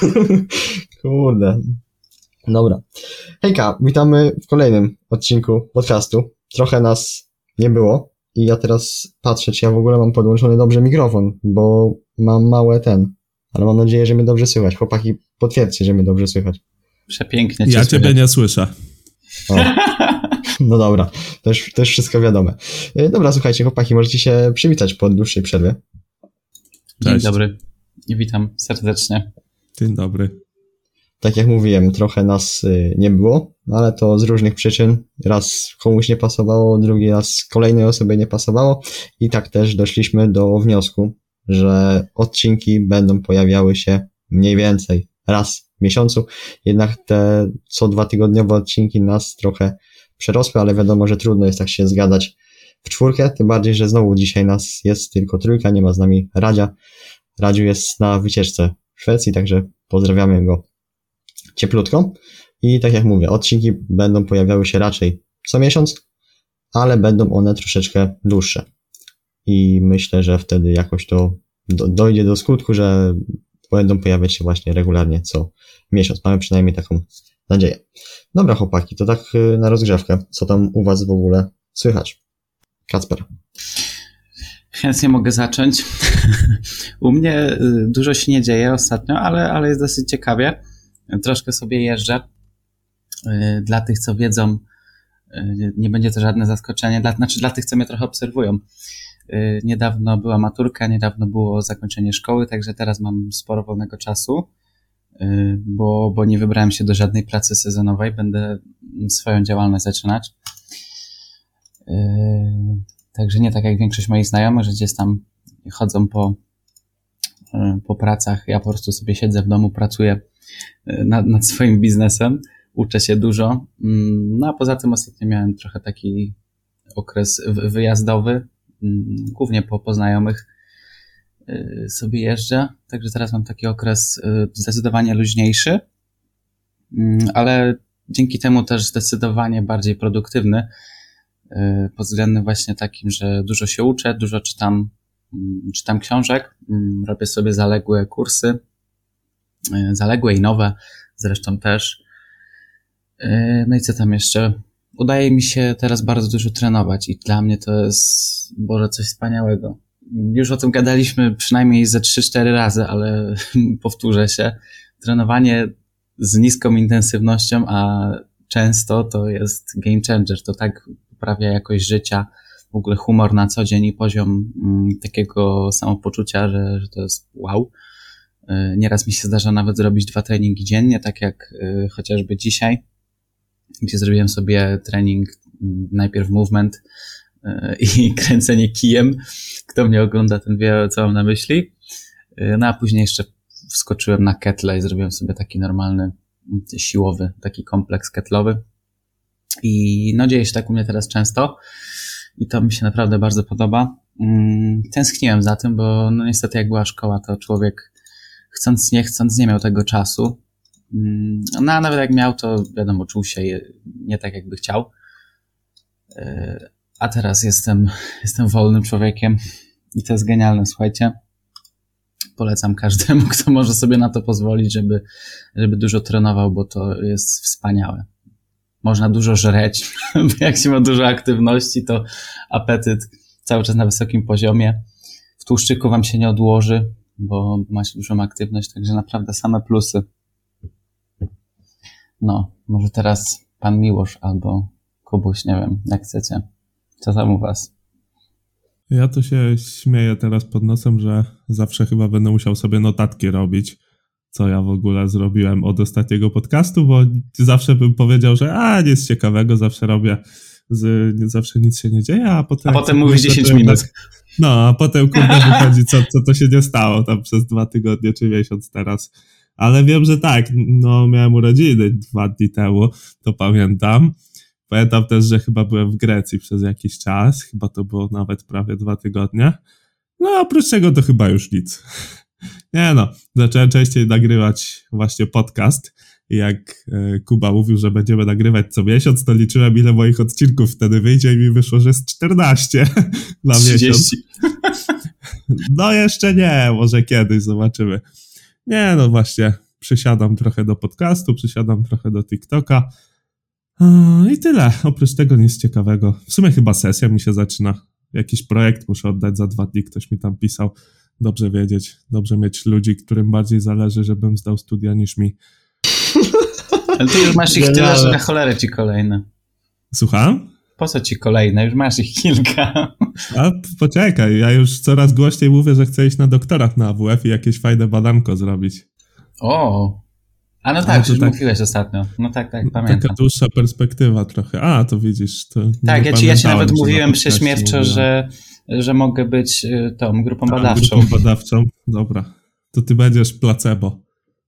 Kurde. Dobra. Hejka, witamy w kolejnym odcinku podcastu. Trochę nas nie było i ja teraz patrzę, czy ja w ogóle mam podłączony dobrze mikrofon, bo mam małe ten, ale mam nadzieję, że mnie dobrze słychać. Chłopaki, potwierdźcie, że mnie dobrze słychać. Przepięknie cię Ja słychać. ciebie nie słyszę. O. No dobra, to już, to już wszystko wiadome. E, dobra, słuchajcie, chłopaki, możecie się przywitać po dłuższej przerwie. Dzień dobry i witam serdecznie. Dzień dobry. Tak jak mówiłem, trochę nas y, nie było, ale to z różnych przyczyn. Raz komuś nie pasowało, drugi raz kolejnej osobie nie pasowało i tak też doszliśmy do wniosku, że odcinki będą pojawiały się mniej więcej raz w miesiącu. Jednak te co dwa tygodniowe odcinki nas trochę przerosły, ale wiadomo, że trudno jest tak się zgadać w czwórkę, tym bardziej, że znowu dzisiaj nas jest tylko trójka, nie ma z nami Radzia. Radziu jest na wycieczce Szwecji, także pozdrawiamy go cieplutko. I tak jak mówię, odcinki będą pojawiały się raczej co miesiąc, ale będą one troszeczkę dłuższe. I myślę, że wtedy jakoś to do, dojdzie do skutku, że będą pojawiać się właśnie regularnie co miesiąc. Mamy przynajmniej taką nadzieję. Dobra, chłopaki, to tak y, na rozgrzewkę. Co tam u Was w ogóle słychać? Kacper. Chętnie mogę zacząć. u mnie y, dużo się nie dzieje ostatnio, ale, ale jest dosyć ciekawie. Troszkę sobie jeżdżę. Y, dla tych, co wiedzą, nie będzie to żadne zaskoczenie, dla, znaczy dla tych, co mnie trochę obserwują. Niedawno była maturka, niedawno było zakończenie szkoły, także teraz mam sporo wolnego czasu. Y, bo, bo nie wybrałem się do żadnej pracy sezonowej, będę swoją działalność zaczynać. Także nie tak jak większość moich znajomych, że gdzieś tam chodzą po, y, po pracach. Ja po prostu sobie siedzę w domu, pracuję nad, nad swoim biznesem, uczę się dużo. Mm, no a poza tym ostatnio miałem trochę taki okres wyjazdowy, mm, głównie po, po znajomych Y, sobie jeżdżę, także teraz mam taki okres zdecydowanie luźniejszy, mm, ale dzięki temu też zdecydowanie bardziej produktywny pod względem właśnie takim, że dużo się uczę, dużo czytam, mm, czytam książek, mm, robię sobie zaległe kursy, zaległe i nowe zresztą też. No i co tam jeszcze? Udaje mi się teraz bardzo dużo trenować i dla mnie to jest, Boże, coś wspaniałego już o tym gadaliśmy przynajmniej ze 3-4 razy, ale powtórzę się. Trenowanie z niską intensywnością, a często to jest game changer. To tak poprawia jakość życia, w ogóle humor na co dzień i poziom mm, takiego samopoczucia, że, że to jest wow. Y, nieraz mi się zdarza nawet zrobić dwa treningi dziennie, tak jak y, chociażby dzisiaj, gdzie zrobiłem sobie trening mm, najpierw movement, i kręcenie kijem. Kto mnie ogląda, ten wie, co mam na myśli. No a później jeszcze wskoczyłem na ketle i zrobiłem sobie taki normalny, siłowy, taki kompleks ketlowy. I no dzieje się tak u mnie teraz często i to mi się naprawdę bardzo podoba. Mm, tęskniłem za tym, bo no niestety jak była szkoła, to człowiek chcąc nie chcąc nie miał tego czasu. Mm, no a nawet jak miał, to wiadomo, czuł się nie tak jakby chciał a teraz jestem, jestem wolnym człowiekiem i to jest genialne, słuchajcie. Polecam każdemu, kto może sobie na to pozwolić, żeby, żeby dużo trenował, bo to jest wspaniałe. Można dużo żreć, bo jak się ma dużo aktywności, to apetyt cały czas na wysokim poziomie. W tłuszczyku wam się nie odłoży, bo ma się dużą aktywność, także naprawdę same plusy. No, może teraz pan Miłosz albo Kubuś, nie wiem, jak chcecie. Co tam u was? Ja to się śmieję teraz pod nosem, że zawsze chyba będę musiał sobie notatki robić, co ja w ogóle zrobiłem od ostatniego podcastu, bo zawsze bym powiedział, że a, nic ciekawego, zawsze robię, z, zawsze nic się nie dzieje, a potem... A potem mówisz 10 minut. No, a potem kurde wychodzi, co, co to się nie stało tam przez dwa tygodnie czy miesiąc teraz. Ale wiem, że tak, no miałem urodziny dwa dni temu, to pamiętam. Pamiętam też, że chyba byłem w Grecji przez jakiś czas, chyba to było nawet prawie dwa tygodnie. No oprócz tego to chyba już nic. Nie no, zacząłem częściej nagrywać właśnie podcast jak e, Kuba mówił, że będziemy nagrywać co miesiąc, to liczyłem ile moich odcinków wtedy wyjdzie i mi wyszło, że jest 14 na 30. miesiąc. No jeszcze nie, może kiedyś zobaczymy. Nie no właśnie, przysiadam trochę do podcastu, przysiadam trochę do TikToka. I tyle. Oprócz tego nic ciekawego. W sumie chyba sesja mi się zaczyna. Jakiś projekt muszę oddać za dwa dni, ktoś mi tam pisał. Dobrze wiedzieć, dobrze mieć ludzi, którym bardziej zależy, żebym zdał studia niż mi. Ale ty już masz ich tyle, że na cholerę ci kolejne. Słucham? Po co ci kolejne? Już masz ich kilka. A poczekaj, ja już coraz głośniej mówię, że chcę iść na doktorat na AWF i jakieś fajne badanko zrobić. O, a no tak, już tak, mówiłeś ostatnio. No tak, tak, pamiętam. Taka dłuższa perspektywa trochę. A, to widzisz. To tak, ja ci, ja ci nawet mówiłem prześmiewczo, że, że mogę być y, tą grupą badawczą. Grupą badawczą, dobra. To ty będziesz placebo.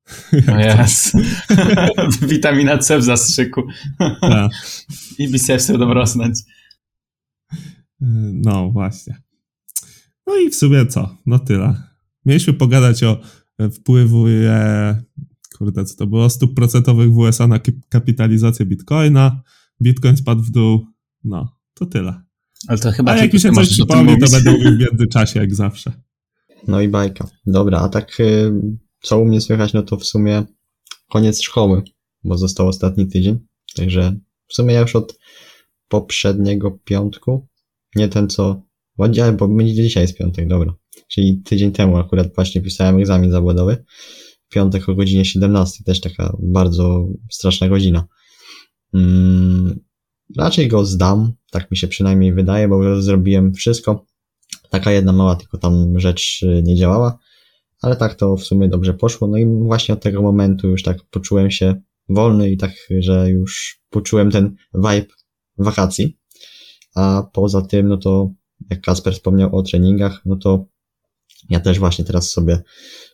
O jest. Witamina C w zastrzyku. Tak. I bicepsy będą rosnąć. No, właśnie. No i w sumie co? No tyle. Mieliśmy pogadać o wpływie, kurde, co to było, stóp procentowych w USA na kapitalizację bitcoina. Bitcoin spadł w dół. No, to tyle. Ale to chyba A jak mi się coś przypomni, to będę mówił w międzyczasie, jak zawsze. No i bajka. Dobra, a tak y, co u mnie słychać, no to w sumie koniec szkoły, bo został ostatni tydzień. Także w sumie ja już od poprzedniego piątku, nie ten co, bo będzie dzisiaj jest piątek, dobra. Czyli tydzień temu akurat właśnie pisałem egzamin zawodowy. Piątek o godzinie 17, też taka bardzo straszna godzina. Raczej go zdam, tak mi się przynajmniej wydaje, bo zrobiłem wszystko. Taka jedna mała tylko tam rzecz y, nie działała ale tak to w sumie dobrze poszło. No i właśnie od tego momentu już tak poczułem się wolny i tak, że już poczułem ten vibe wakacji. A poza tym, no to jak Kasper wspomniał o treningach, no to ja też właśnie teraz sobie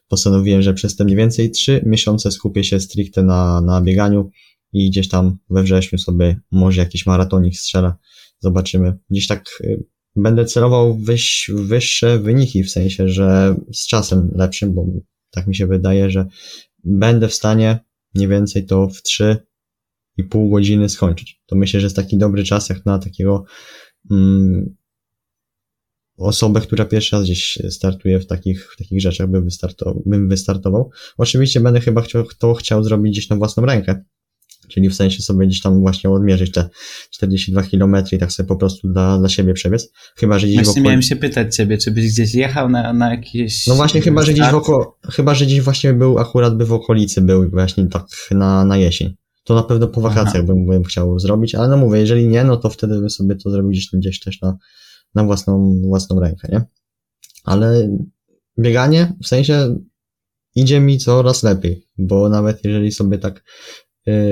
postanowiłem, że przez te mniej więcej trzy miesiące skupię się stricte na, na bieganiu i gdzieś tam we wrześniu sobie może jakiś maratonik strzela. Zobaczymy. Gdzieś tak y, będę celował w wyższe wyniki, w sensie, że z czasem lepszym, bo tak mi się wydaje, że będę w stanie mniej więcej to w 3,5 godziny skończyć. To myślę, że jest taki dobry czas jak na takiego mm, osobę, która pierwszy raz gdzieś startuje w takich, w takich rzeczach, by wystartował, bym wystartował. Oczywiście będę chyba chciał, to chciał zrobić gdzieś na własną rękę, czyli w sensie sobie gdzieś tam właśnie odmierzyć te 42 km i tak sobie po prostu dla, dla siebie przebiec. Chyba, że gdzieś właśnie wokół... miałem się pytać ciebie, czy byś gdzieś jechał na, na jakieś... No właśnie, chyba, że gdzieś wokół, chyba, że gdzieś właśnie był, akurat by w okolicy był właśnie tak na, na jesień. To na pewno po wakacjach bym, bym chciał zrobić, ale no mówię, jeżeli nie, no to wtedy bym sobie to zrobił gdzieś, gdzieś też na, na własną, własną rękę, nie? Ale bieganie, w sensie idzie mi coraz lepiej, bo nawet jeżeli sobie tak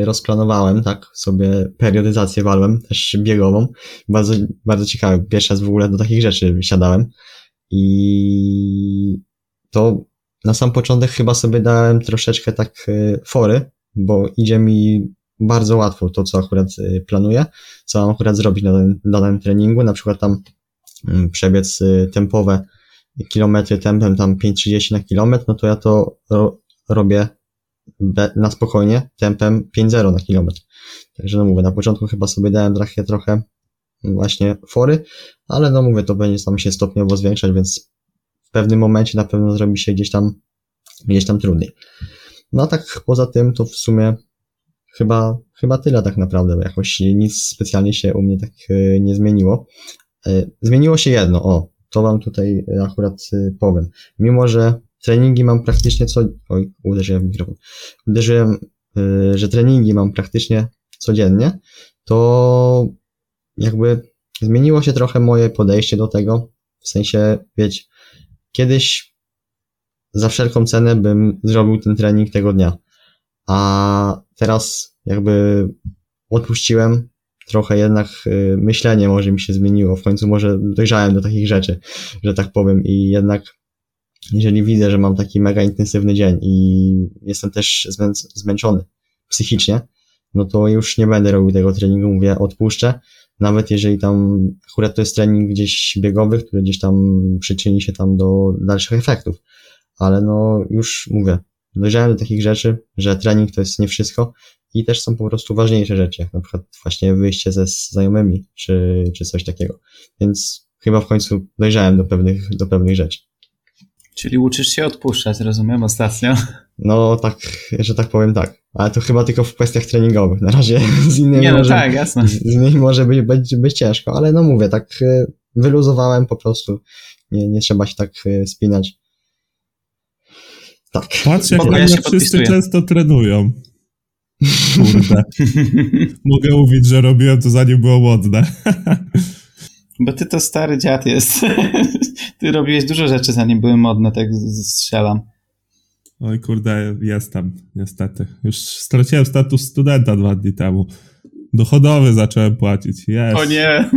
rozplanowałem, tak, sobie periodyzację walłem, też biegową. Bardzo, bardzo ciekawe. Pierwszy raz w ogóle do takich rzeczy siadałem. I to na sam początek chyba sobie dałem troszeczkę tak y, fory, bo idzie mi bardzo łatwo to, co akurat y, planuję, co mam akurat zrobić na danym, danym treningu, na przykład tam mm, przebiec tempowe kilometry tempem tam 5,30 na kilometr, no to ja to ro robię na spokojnie tempem 5.0 na kilometr. Także no mówię, na początku chyba sobie dałem trochę, trochę właśnie fory, ale no mówię, to będzie tam się stopniowo zwiększać, więc w pewnym momencie na pewno zrobi się gdzieś tam, gdzieś tam trudniej. No a tak poza tym to w sumie chyba, chyba tyle tak naprawdę, bo jakoś nic specjalnie się u mnie tak e, nie zmieniło. E, zmieniło się jedno, o, to wam tutaj akurat e, powiem. Mimo, że treningi mam praktycznie co... Oj, uderzyłem w mikrofon. Uderzyłem, yy, że treningi mam praktycznie codziennie, to jakby zmieniło się trochę moje podejście do tego, w sensie, wiecie, kiedyś za wszelką cenę bym zrobił ten trening tego dnia, a teraz jakby odpuściłem, trochę jednak yy, myślenie może mi się zmieniło, w końcu może dojrzałem do takich rzeczy, że tak powiem. I jednak jeżeli widzę, że mam taki mega intensywny dzień i jestem też zmęczony psychicznie, no to już nie będę robił tego treningu, mówię, odpuszczę. Nawet jeżeli tam, akurat to jest trening gdzieś biegowy, który gdzieś tam przyczyni się tam do dalszych efektów. Ale no już mówię, dojrzałem do takich rzeczy, że trening to jest nie wszystko i też są po prostu ważniejsze rzeczy, jak na przykład właśnie wyjście ze znajomymi, czy, czy coś takiego. Więc chyba w końcu dojrzałem do pewnych, do pewnych rzeczy. Czyli uczysz się odpuszczać, rozumiem, ostatnio. No tak, że tak powiem tak. Ale to chyba tylko w kwestiach treningowych. Na razie z innymi Nie, no może, tak, jasne. z innymi może być, być, być ciężko, ale no mówię, tak e, wyluzowałem po prostu. Nie, nie trzeba się tak e, spinać. Tak. Patrz, jak ja ja się wszyscy podpisuję. często trenują. Kurde. Mogę mówić, że robiłem to zanim było modne. Bo ty to stary dziad jest. Ty robiłeś dużo rzeczy, zanim były modne, tak strzelam. Oj kurde, jestem, niestety. Już straciłem status studenta dwa dni temu. Dochodowy zacząłem płacić. Jest. O nie!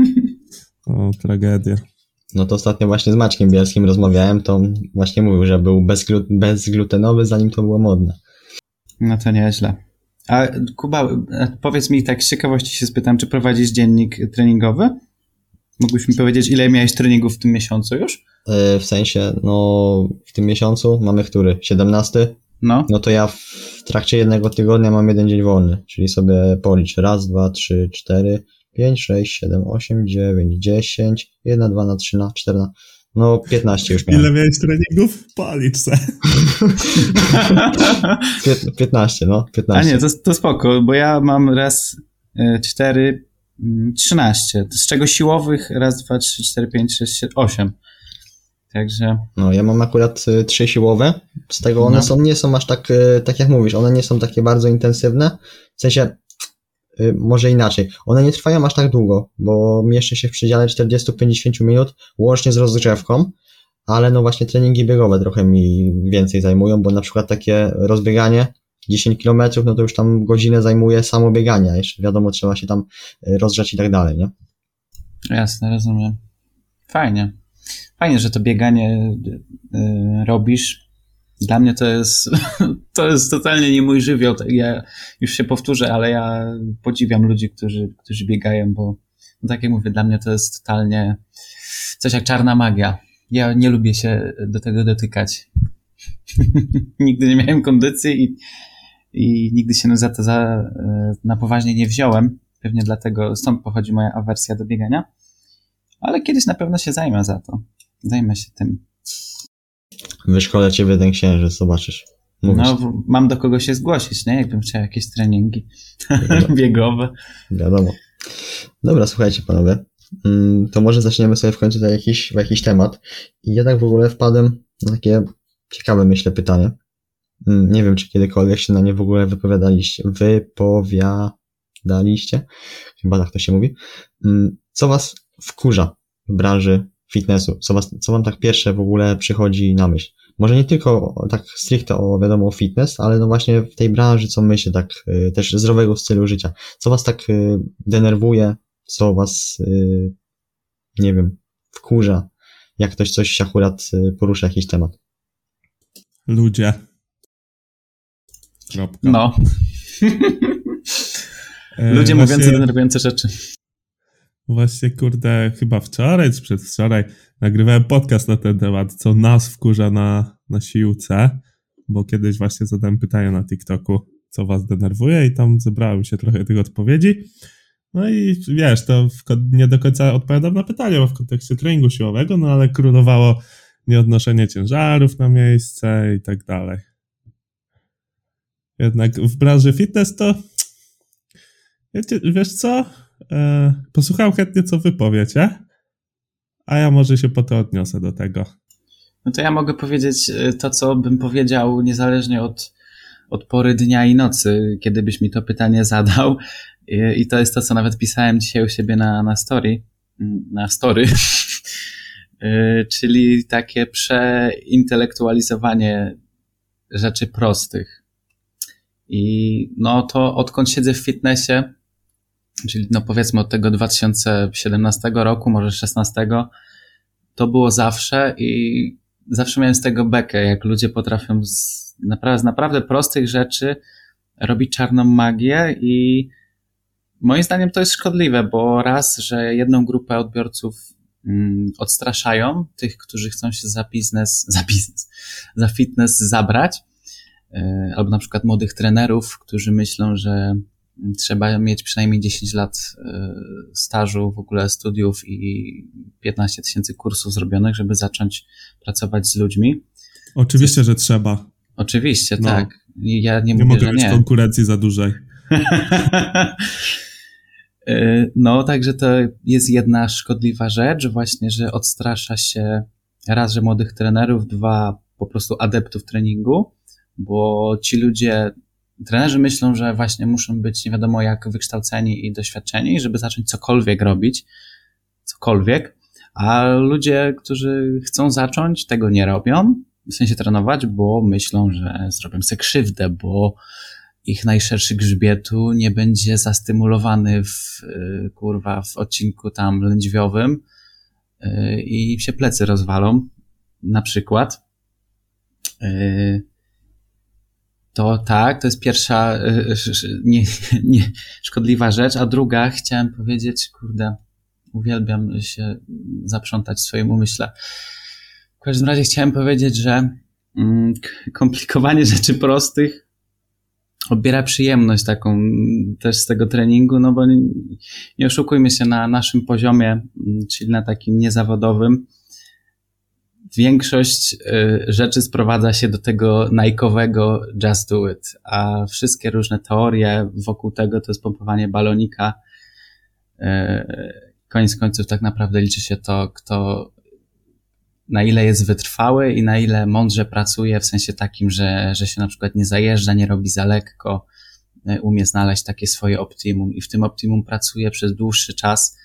O, tragedia. No to ostatnio właśnie z Maćkiem Bielskim rozmawiałem, to on właśnie mówił, że był bezglu bezglutenowy, zanim to było modne. No to nieźle. A Kuba, powiedz mi tak z ciekawości się spytam, czy prowadzisz dziennik treningowy? Mógłbyś mi powiedzieć, ile miałeś treningów w tym miesiącu już? E, W sensie, no w tym miesiącu mamy który? 17? No. No to ja w trakcie jednego tygodnia mam jeden dzień wolny, czyli sobie policz. Raz, dwa, trzy, cztery, pięć, sześć, siedem, osiem, dziewięć, dziesięć, jedna, dwa, na trzy, na cztery, na... No 15 już miałem. Ile miałeś treningów? Policz se. Pię- 15, no, A 15. nie, to, to spoko, bo ja mam raz, e, cztery, mm, trzynaście. Z czego siłowych raz, dwa, trzy, cztery, pięć, sześć, siedem, osiem. Także No, ja mam akurat y, trzy siłowe, z tego one No. są, nie są aż tak, y, tak jak mówisz, one nie są takie bardzo intensywne, w sensie, y, może inaczej, one nie trwają aż tak długo, bo mieszczę się w przedziale 40-50 minut, łącznie z rozgrzewką, ale no właśnie treningi biegowe trochę mi więcej zajmują, bo na przykład takie rozbieganie 10 km, no to już tam godzinę zajmuje samo bieganie, a jeszcze wiadomo, trzeba się tam y, rozgrzać i tak dalej, nie? jasne, rozumiem. Fajnie. Fajnie, że to bieganie y, robisz. Dla mnie to jest, to jest totalnie nie mój żywioł. Tak, Ja już się powtórzę, ale ja podziwiam ludzi, którzy, którzy biegają, bo no tak jak mówię, dla mnie to jest totalnie coś jak czarna magia. Ja nie lubię się do tego dotykać. nigdy nie miałem kondycji i, i nigdy się za to za, y, na poważnie nie wziąłem. Pewnie dlatego stąd pochodzi moja awersja do biegania. Ale kiedyś na pewno się zajmę za to. Zajmę się tym. Wyszkolę cię w jeden księżyc, zobaczysz. Mówisz. No, mam do kogo się zgłosić, nie? Jakbym chciał jakieś treningi biegowe. Wiadomo. Dobra, słuchajcie panowie. Mm, To może zaczniemy sobie w końcu tutaj jakiś, w jakiś temat. I ja tak w ogóle wpadłem na takie ciekawe, myślę, pytanie. Mm, Nie wiem, czy kiedykolwiek się na nie w ogóle wypowiadaliście. Wypowiadaliście? Chyba tak to się mówi. Mm, Co was wkurza w branży fitnessu? Co, was, co wam tak pierwsze w ogóle przychodzi na myśl? Może nie tylko tak stricte o, wiadomo, o fitness, ale no właśnie w tej branży, co myślę, tak y, też zdrowego stylu życia. Co was tak y, denerwuje, co was, y, nie wiem, wkurza, jak ktoś coś akurat porusza jakiś temat. Ludzie. Kropka. No. E, Ludzie właśnie- mówiący denerwujące rzeczy. Właśnie, kurde, chyba wczoraj czy przedwczoraj nagrywałem podcast na ten temat, co nas wkurza na, na siłce, bo kiedyś właśnie zadałem pytanie na TikToku, co was denerwuje i tam zebrały się trochę tych odpowiedzi. No i wiesz, to w, nie do końca odpowiadam na pytanie, bo w kontekście treningu siłowego, no ale królowało nieodnoszenie ciężarów na miejsce i tak dalej. Jednak w branży fitness to wiecie, wiesz co? E, chętnie, co wy a ja może się potem odniosę do tego. No to ja mogę powiedzieć y, to, co bym powiedział niezależnie od, od pory dnia i nocy, kiedy byś mi to pytanie zadał. I, i to jest to, co nawet pisałem dzisiaj u siebie na, na story. mm, Na story. Y, Czyli takie przeintelektualizowanie rzeczy prostych. I no to odkąd siedzę w fitnessie, czyli no powiedzmy od tego 2017 roku, może 16, to było zawsze i zawsze miałem z tego bekę, jak ludzie potrafią z naprawdę, z naprawdę prostych rzeczy robić czarną magię i moim zdaniem to jest szkodliwe, bo raz, że jedną grupę odbiorców mm, odstraszają, tych, którzy chcą się za biznes, za biznes, za fitness zabrać, albo na przykład młodych trenerów, którzy myślą, że trzeba mieć przynajmniej 10 lat y, stażu, w ogóle studiów i 15 tysięcy kursów zrobionych, żeby zacząć pracować z ludźmi. Oczywiście, że trzeba. Oczywiście, no. tak. Ja nie, nie mówię, mogę mieć konkurencji za dużej. Y, no, także to jest jedna szkodliwa rzecz, właśnie, że odstrasza się raz, że młodych trenerów, dwa, po prostu adeptów treningu, bo ci ludzie, trenerzy myślą, że właśnie muszą być nie wiadomo jak wykształceni i doświadczeni, żeby zacząć cokolwiek robić, cokolwiek, a ludzie, którzy chcą zacząć, tego nie robią, w sensie trenować, bo myślą, że zrobią sobie krzywdę, bo ich najszerszy grzbietu nie będzie zastymulowany w, y, kurwa, w odcinku tam lędźwiowym y, i się plecy rozwalą, na przykład. Y, to tak, to jest pierwsza nie, nie, szkodliwa rzecz, a druga chciałem powiedzieć, kurde, uwielbiam się zaprzątać w swoim umyśle. W każdym razie chciałem powiedzieć, że mm, komplikowanie rzeczy prostych odbiera przyjemność taką też z tego treningu, no bo nie, nie oszukujmy się na naszym poziomie, mm, czyli na takim niezawodowym. Większość y, rzeczy sprowadza się do tego najkowego just do it, a wszystkie różne teorie wokół tego to jest pompowanie balonika. Y, koniec końców tak naprawdę liczy się to, kto na ile jest wytrwały i na ile mądrze pracuje, w sensie takim, że, że się na przykład nie zajeżdża, nie robi za lekko, e, umie znaleźć takie swoje optimum i w tym optimum pracuje przez dłuższy czas,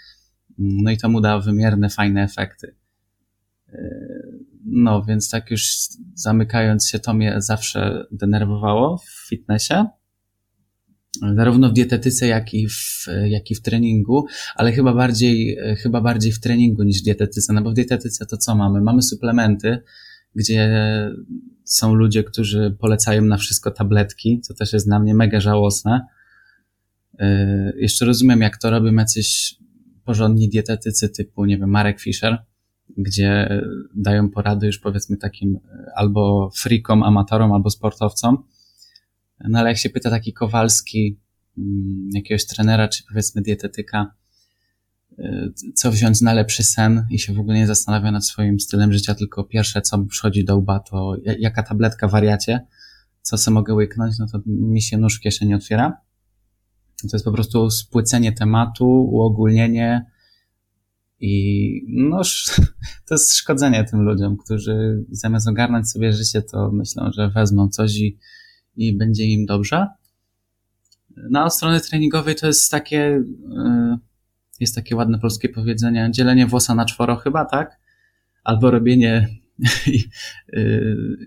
no i to mu da wymierne, fajne efekty. No, więc tak już zamykając się, to mnie zawsze denerwowało w fitnessie zarówno w dietetyce, jak i w, jak i w treningu, ale chyba bardziej, chyba bardziej w treningu niż w dietetyce, no bo w dietetyce to co mamy? Mamy suplementy, gdzie są ludzie, którzy polecają na wszystko tabletki, co też jest dla mnie mega żałosne. Yy, jeszcze rozumiem, jak to robią jacyś porządni dietetycy typu, nie wiem, Marek Fischer, gdzie dają porady już powiedzmy takim albo freakom, amatorom, albo sportowcom, no ale jak się pyta taki Kowalski, mm, jakiegoś trenera, czy powiedzmy dietetyka, y, co wziąć na lepszy sen i się w ogóle nie zastanawia nad swoim stylem życia, tylko pierwsze, co mi przychodzi do łba, to jaka tabletka wariacie, co sobie mogę łyknąć, no to mi się nóż w kieszeni otwiera. To jest po prostu spłycenie tematu, uogólnienie i no, to jest szkodzenie tym ludziom, którzy zamiast ogarnąć sobie życie, to myślą, że wezmą coś i i będzie im dobrze. Na no, strony treningowej to jest takie, e, jest takie ładne polskie powiedzenie, dzielenie włosa na czworo chyba, tak? Albo robienie, e,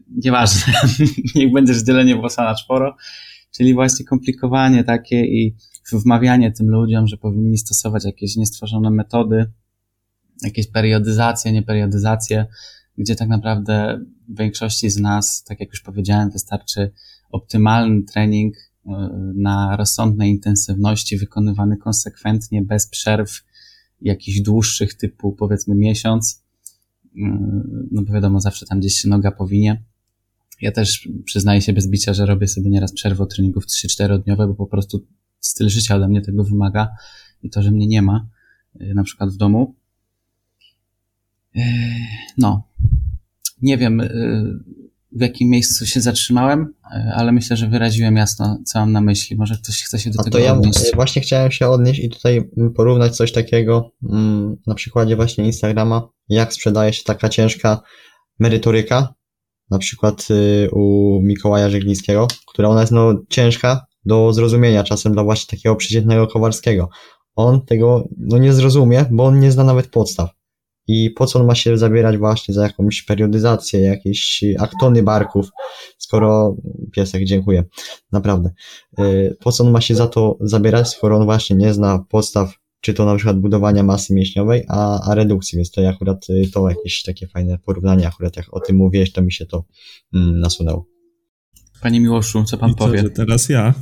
nieważne, niech będzie dzielenie włosa na czworo, czyli właśnie komplikowanie takie i wmawianie tym ludziom, że powinni stosować jakieś niestworzone metody, jakieś periodyzacje, nieperiodyzacje, gdzie tak naprawdę w większości z nas, tak jak już powiedziałem, wystarczy optymalny trening e, na rozsądnej intensywności, wykonywany konsekwentnie, bez przerw, jakichś dłuższych typu powiedzmy miesiąc, e, no bo wiadomo, zawsze tam gdzieś się noga powinie. Ja też przyznaję się bez bicia, że robię sobie nieraz przerwę od treningów 3-4 dniowe, bo po prostu styl życia ode mnie tego wymaga i to, że mnie nie ma, e, na przykład w domu. No, nie wiem, w jakim miejscu się zatrzymałem, e, ale myślę, że wyraziłem jasno, co mam na myśli. Może ktoś chce się do A tego to ja odnieść. Właśnie chciałem się odnieść i tutaj porównać coś takiego mm, na przykładzie właśnie Instagrama, jak sprzedaje się taka ciężka merytoryka, na przykład y, u Mikołaja Żeglińskiego, która ona jest no ciężka do zrozumienia czasem dla właśnie takiego przeciętnego Kowalskiego. On tego no nie zrozumie, bo on nie zna nawet podstaw. I po co on ma się zabierać właśnie za jakąś periodyzację, jakieś aktony barków, skoro piesek, dziękuję, naprawdę. Y, po co on ma się za to zabierać, skoro on właśnie nie zna podstaw, czy to na przykład budowania masy mięśniowej, a, a redukcji, więc to akurat y, to jakieś takie fajne porównanie, akurat jak o tym mówiłeś, to mi się to mm, nasunęło. Panie Miłoszu, co pan I powie? To, teraz ja.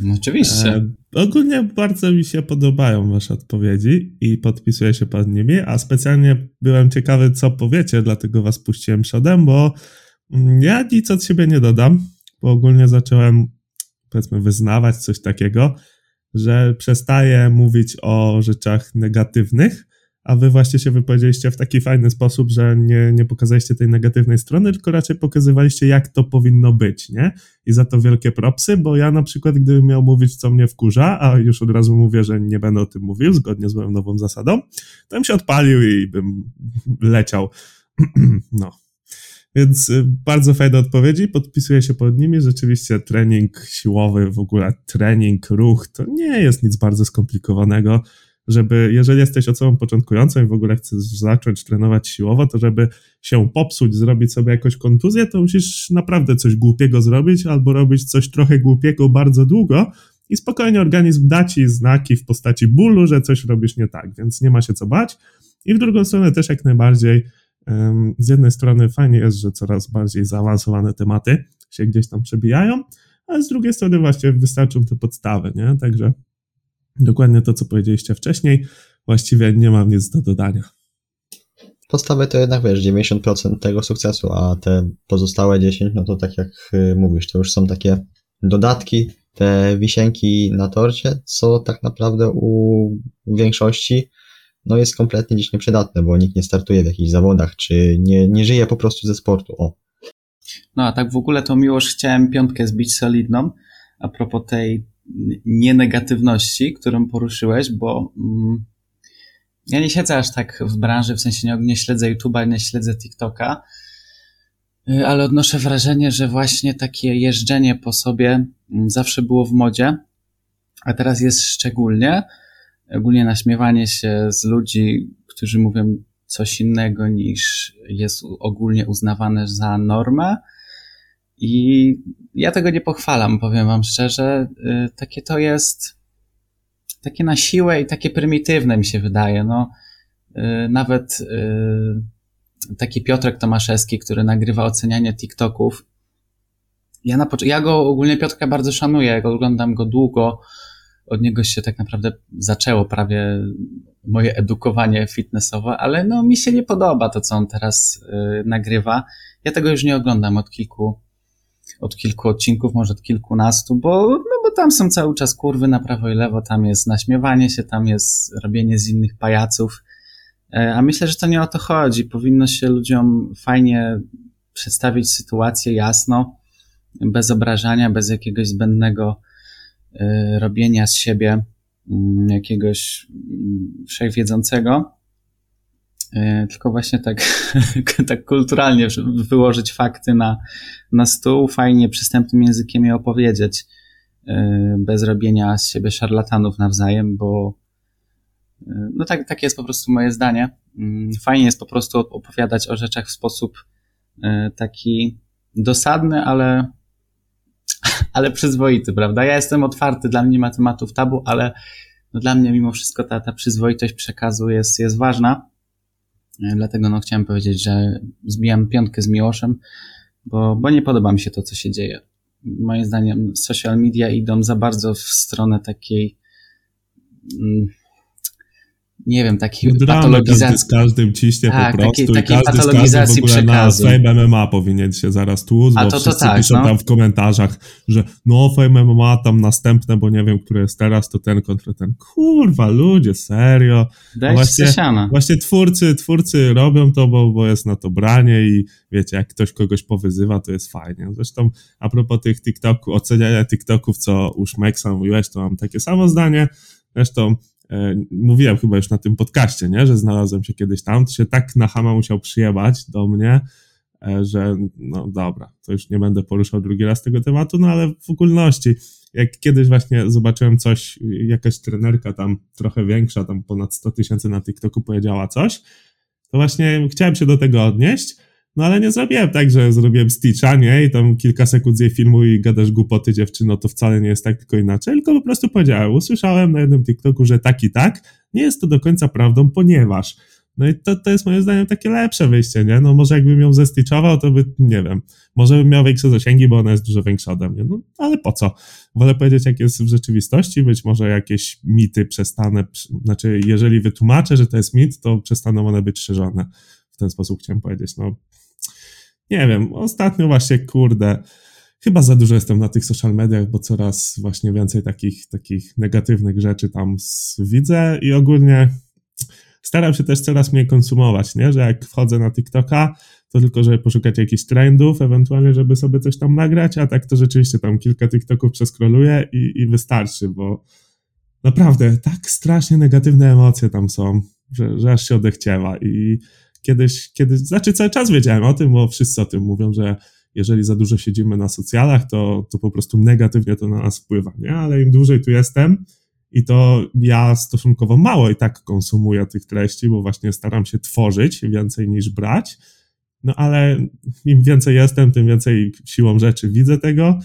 No oczywiście. E, ogólnie bardzo mi się podobają wasze odpowiedzi i podpisuję się pod nimi, a specjalnie byłem ciekawy, co powiecie, dlatego was puściłem przodem, bo mm, ja nic od siebie nie dodam, bo ogólnie zacząłem, powiedzmy, wyznawać coś takiego, że przestaję mówić o rzeczach negatywnych, a wy właśnie się wypowiedzieliście w taki fajny sposób, że nie, nie pokazaliście tej negatywnej strony, tylko raczej pokazywaliście, jak to powinno być, nie? I za to wielkie propsy, bo ja na przykład, gdybym miał mówić, co mnie wkurza, a już od razu mówię, że nie będę o tym mówił, zgodnie z moją nową zasadą, to bym się odpalił i bym leciał. no. Więc y, bardzo fajne odpowiedzi, podpisuję się pod nimi. Rzeczywiście trening siłowy, w ogóle trening, ruch, to nie jest nic bardzo skomplikowanego żeby, jeżeli jesteś osobą początkującą i w ogóle chcesz zacząć trenować siłowo, to żeby się popsuć, zrobić sobie jakąś kontuzję, to musisz naprawdę coś głupiego zrobić albo robić coś trochę głupiego bardzo długo i spokojnie organizm da ci znaki w postaci bólu, że coś robisz nie tak, więc nie ma się co bać. I w drugą stronę też jak najbardziej z jednej strony fajnie jest, że coraz bardziej zaawansowane tematy się gdzieś tam przebijają, a z drugiej strony właśnie wystarczą te podstawy, nie? Także Dokładnie to, co powiedzieliście wcześniej. Właściwie nie mam nic do dodania. Podstawy to jednak wiesz, 90% tego sukcesu, a te pozostałe 10, no to tak jak y, mówisz, to już są takie dodatki, te wisienki na torcie, co tak naprawdę u większości no jest kompletnie dziś nieprzydatne, bo nikt nie startuje w jakichś zawodach, czy nie, nie żyje po prostu ze sportu. O. No a tak w ogóle to miłość chciałem piątkę zbić solidną, a propos tej nienegatywności, którą poruszyłeś, bo mm, ja nie siedzę aż tak w branży, w sensie nie, nie śledzę YouTube'a, nie śledzę TikToka, y, ale odnoszę wrażenie, że właśnie takie jeżdżenie po sobie mm, zawsze było w modzie, a teraz jest szczególnie, ogólnie naśmiewanie się z ludzi, którzy mówią coś innego niż jest ogólnie uznawane za normę, i ja tego nie pochwalam, powiem wam szczerze. Y, takie to jest takie na siłę i takie prymitywne mi się wydaje. No, y, nawet y, taki Piotrek Tomaszewski, który nagrywa ocenianie TikToków. Ja, na, ja go ogólnie Piotrka bardzo szanuję, oglądam go długo. Od niego się tak naprawdę zaczęło prawie moje edukowanie fitnessowe, ale no mi się nie podoba to, co on teraz y, nagrywa. Ja tego już nie oglądam od kilku, od kilku odcinków, może od kilkunastu, bo, no bo tam są cały czas kurwy na prawo i lewo, tam jest naśmiewanie się, tam jest robienie z innych pajaców. E, a myślę, że to nie o to chodzi. Powinno się ludziom fajnie przedstawić sytuację jasno, bez obrażania, bez jakiegoś zbędnego e, robienia z siebie mm, jakiegoś mm, wszechwiedzącego. E, tylko właśnie tak, tak kulturalnie wyłożyć fakty na, na stół, fajnie przystępnym językiem je opowiedzieć, e, bez robienia z siebie szarlatanów nawzajem, bo e, no tak, takie jest po prostu moje zdanie. Mm, fajnie jest po prostu opowiadać o rzeczach w sposób taki dosadny, ale, ale przyzwoity, prawda? Ja jestem otwarty, dla mnie nie ma tematów tabu, ale no dla mnie mimo wszystko ta, ta przyzwoitość przekazu jest, jest ważna. E, dlatego no, chciałem powiedzieć, że zbijam piątkę z Miłoszem, bo, bo nie podoba mi się to, co się dzieje. Moim zdaniem social media idą za bardzo w stronę takiej mm, nie wiem, takiej no, patologizacji. z każdym ciśnie tak, po prostu takiej, takiej i każdy patologizacji z każdym w ogóle przekazu. na Fame MMA powinien się zaraz tłuc, bo to, to tak, piszą no. tam w komentarzach, że no Fame MMA tam następne, bo nie wiem, które jest teraz, to ten kontra ten. Kurwa, ludzie, serio. Dajcie właśnie, właśnie twórcy, twórcy robią to, bo, bo jest na to branie i wiecie, jak ktoś kogoś powyzywa, to jest fajnie. Zresztą a propos tych TikToków, oceniania TikToków, co u Szmeksa mówiłeś, to mam takie samo zdanie. Zresztą mówiłem chyba już na tym podcaście, nie, że znalazłem się kiedyś tam, to się tak na Hama musiał przyjebać do mnie, e, że no dobra, to już nie będę poruszał drugi raz tego tematu, no ale w ogólności, jak kiedyś właśnie zobaczyłem coś, jakaś trenerka tam trochę większa, tam ponad 100 tysięcy na TikToku powiedziała coś, to właśnie chciałem się do tego odnieść, no ale nie zrobiłem tak, że zrobiłem Stitcha, nie? I tam kilka sekund z jej filmu i gadasz głupoty dziewczyno, to wcale nie jest tak, tylko inaczej, tylko po prostu powiedziałem, usłyszałem na jednym TikToku, że tak i tak, nie jest to do końca prawdą, ponieważ no i to, to jest moim zdaniem takie lepsze wyjście, nie? No może jakbym ją zestitchował, to by, nie wiem, może bym miał większe zasięgi, bo ona jest dużo większa ode mnie, no ale po co? Wolę powiedzieć, jak jest w rzeczywistości, być może jakieś mity przestanę, znaczy jeżeli wytłumaczę, że to jest mit, to przestaną one być szerzone. W ten sposób chciałem powiedzieć, no nie wiem, ostatnio właśnie, kurde, chyba za dużo jestem na tych social mediach, bo coraz właśnie więcej takich, takich negatywnych rzeczy tam widzę i ogólnie staram się też coraz mniej konsumować, nie? Że jak wchodzę na TikToka, to tylko, żeby poszukać jakichś trendów, ewentualnie, żeby sobie coś tam nagrać, a tak to rzeczywiście tam kilka TikToków przeskroluję i, i wystarczy, bo naprawdę tak strasznie negatywne emocje tam są, że, że aż się odechciewa i kiedyś, kiedyś, znaczy cały czas wiedziałem o tym, bo wszyscy o tym mówią, że jeżeli za dużo siedzimy na socjalach, to, to po prostu negatywnie to na nas wpływa, nie? Ale im dłużej tu jestem i to ja stosunkowo mało i tak konsumuję tych treści, bo właśnie staram się tworzyć więcej niż brać, no ale im więcej jestem, tym więcej siłą rzeczy widzę tego,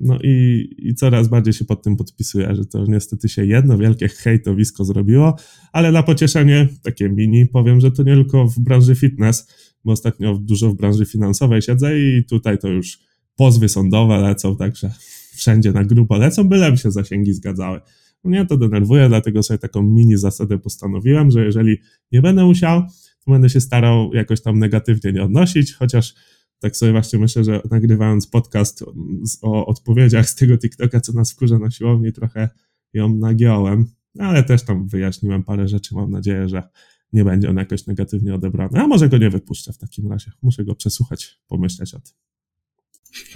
no i, i coraz bardziej się pod tym podpisuję, że to niestety się jedno wielkie hejtowisko zrobiło, ale na pocieszenie takie mini powiem, że to nie tylko w branży fitness, bo ostatnio dużo w branży finansowej siedzę i tutaj to już pozwy sądowe lecą, także wszędzie na grubo lecą, byleby się zasięgi zgadzały. Mnie to denerwuje, dlatego sobie taką mini zasadę postanowiłem, że jeżeli nie będę musiał, to będę się starał jakoś tam negatywnie nie odnosić, chociaż tak sobie właśnie myślę, że nagrywając podcast o odpowiedziach z tego TikToka, co nas wkurza na siłowni, trochę ją nagiąłem, ale też tam wyjaśniłem parę rzeczy. Mam nadzieję, że nie będzie on jakoś negatywnie odebrany. A może go nie wypuszczę w takim razie. Muszę go przesłuchać, pomyśleć o tym.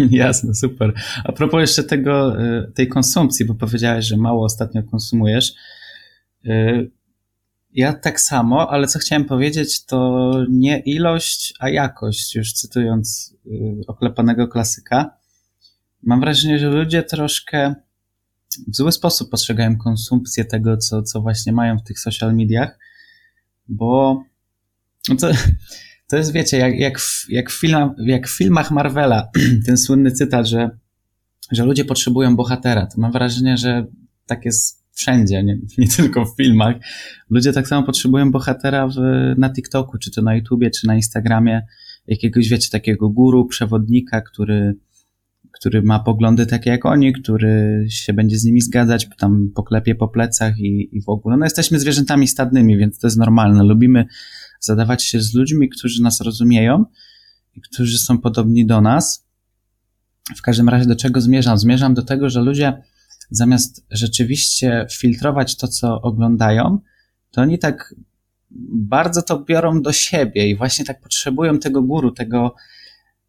Jasne, super. A propos jeszcze tego, y, tej konsumpcji, bo powiedziałeś, że mało ostatnio konsumujesz. Ja tak samo, ale co chciałem powiedzieć, to nie ilość, a jakość, już cytując y, oklepanego klasyka. Mam wrażenie, że ludzie troszkę w zły sposób postrzegają konsumpcję tego, co, co właśnie mają w tych social mediach, bo no to, to jest, wiecie, jak, jak, w, jak, w film, jak w filmach Marvela, ten słynny cytat, że, że ludzie potrzebują bohatera. To mam wrażenie, że tak jest wszędzie, nie, nie tylko w filmach. Ludzie tak samo potrzebują bohatera w, na TikToku, czy to na YouTubie, czy na Instagramie, jakiegoś, wiecie, takiego guru, przewodnika, który, który ma poglądy takie jak oni, który się będzie z nimi zgadzać, tam poklepie po plecach i, i w ogóle. No jesteśmy zwierzętami stadnymi, więc to jest normalne. Lubimy zadawać się z ludźmi, którzy nas rozumieją i którzy są podobni do nas. W każdym razie do czego zmierzam? Zmierzam do tego, że ludzie zamiast rzeczywiście filtrować to, co oglądają, to oni tak bardzo to biorą do siebie i właśnie tak potrzebują tego guru, tego,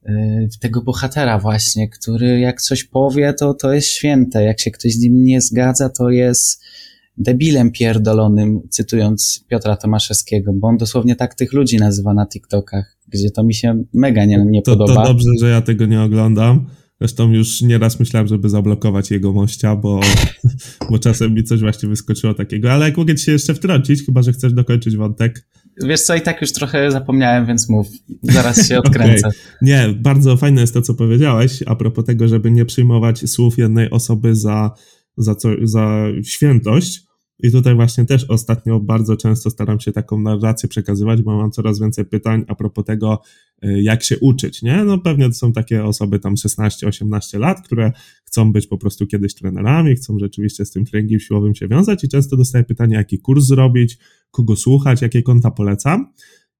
yy, tego bohatera właśnie, który jak coś powie, to, to jest święte. Jak się ktoś z nim nie zgadza, to jest debilem pierdolonym, cytując Piotra Tomaszewskiego, bo on dosłownie tak tych ludzi nazywa na TikTokach, gdzie to mi się mega nie, nie to, podoba. To dobrze, że ja tego nie oglądam Zresztą już nieraz myślałem, żeby zablokować jego mościa, bo, bo czasem mi coś właśnie wyskoczyło takiego. Ale jak mogę ci się jeszcze wtrącić, chyba że chcesz dokończyć wątek. Wiesz co, i tak już trochę zapomniałem, więc mów. Zaraz się odkręcę. Okay. Nie, bardzo fajne jest to, co powiedziałeś a propos tego, żeby nie przyjmować słów jednej osoby za, za, co, za świętość, i tutaj właśnie też ostatnio bardzo często staram się taką narrację przekazywać, bo mam coraz więcej pytań a propos tego, y, jak się uczyć, nie? No pewnie to są takie osoby tam 16-18 lat, które chcą być po prostu kiedyś trenerami, chcą rzeczywiście z tym treningiem siłowym się wiązać i często dostaję pytanie, jaki kurs zrobić, kogo słuchać, jakie konta polecam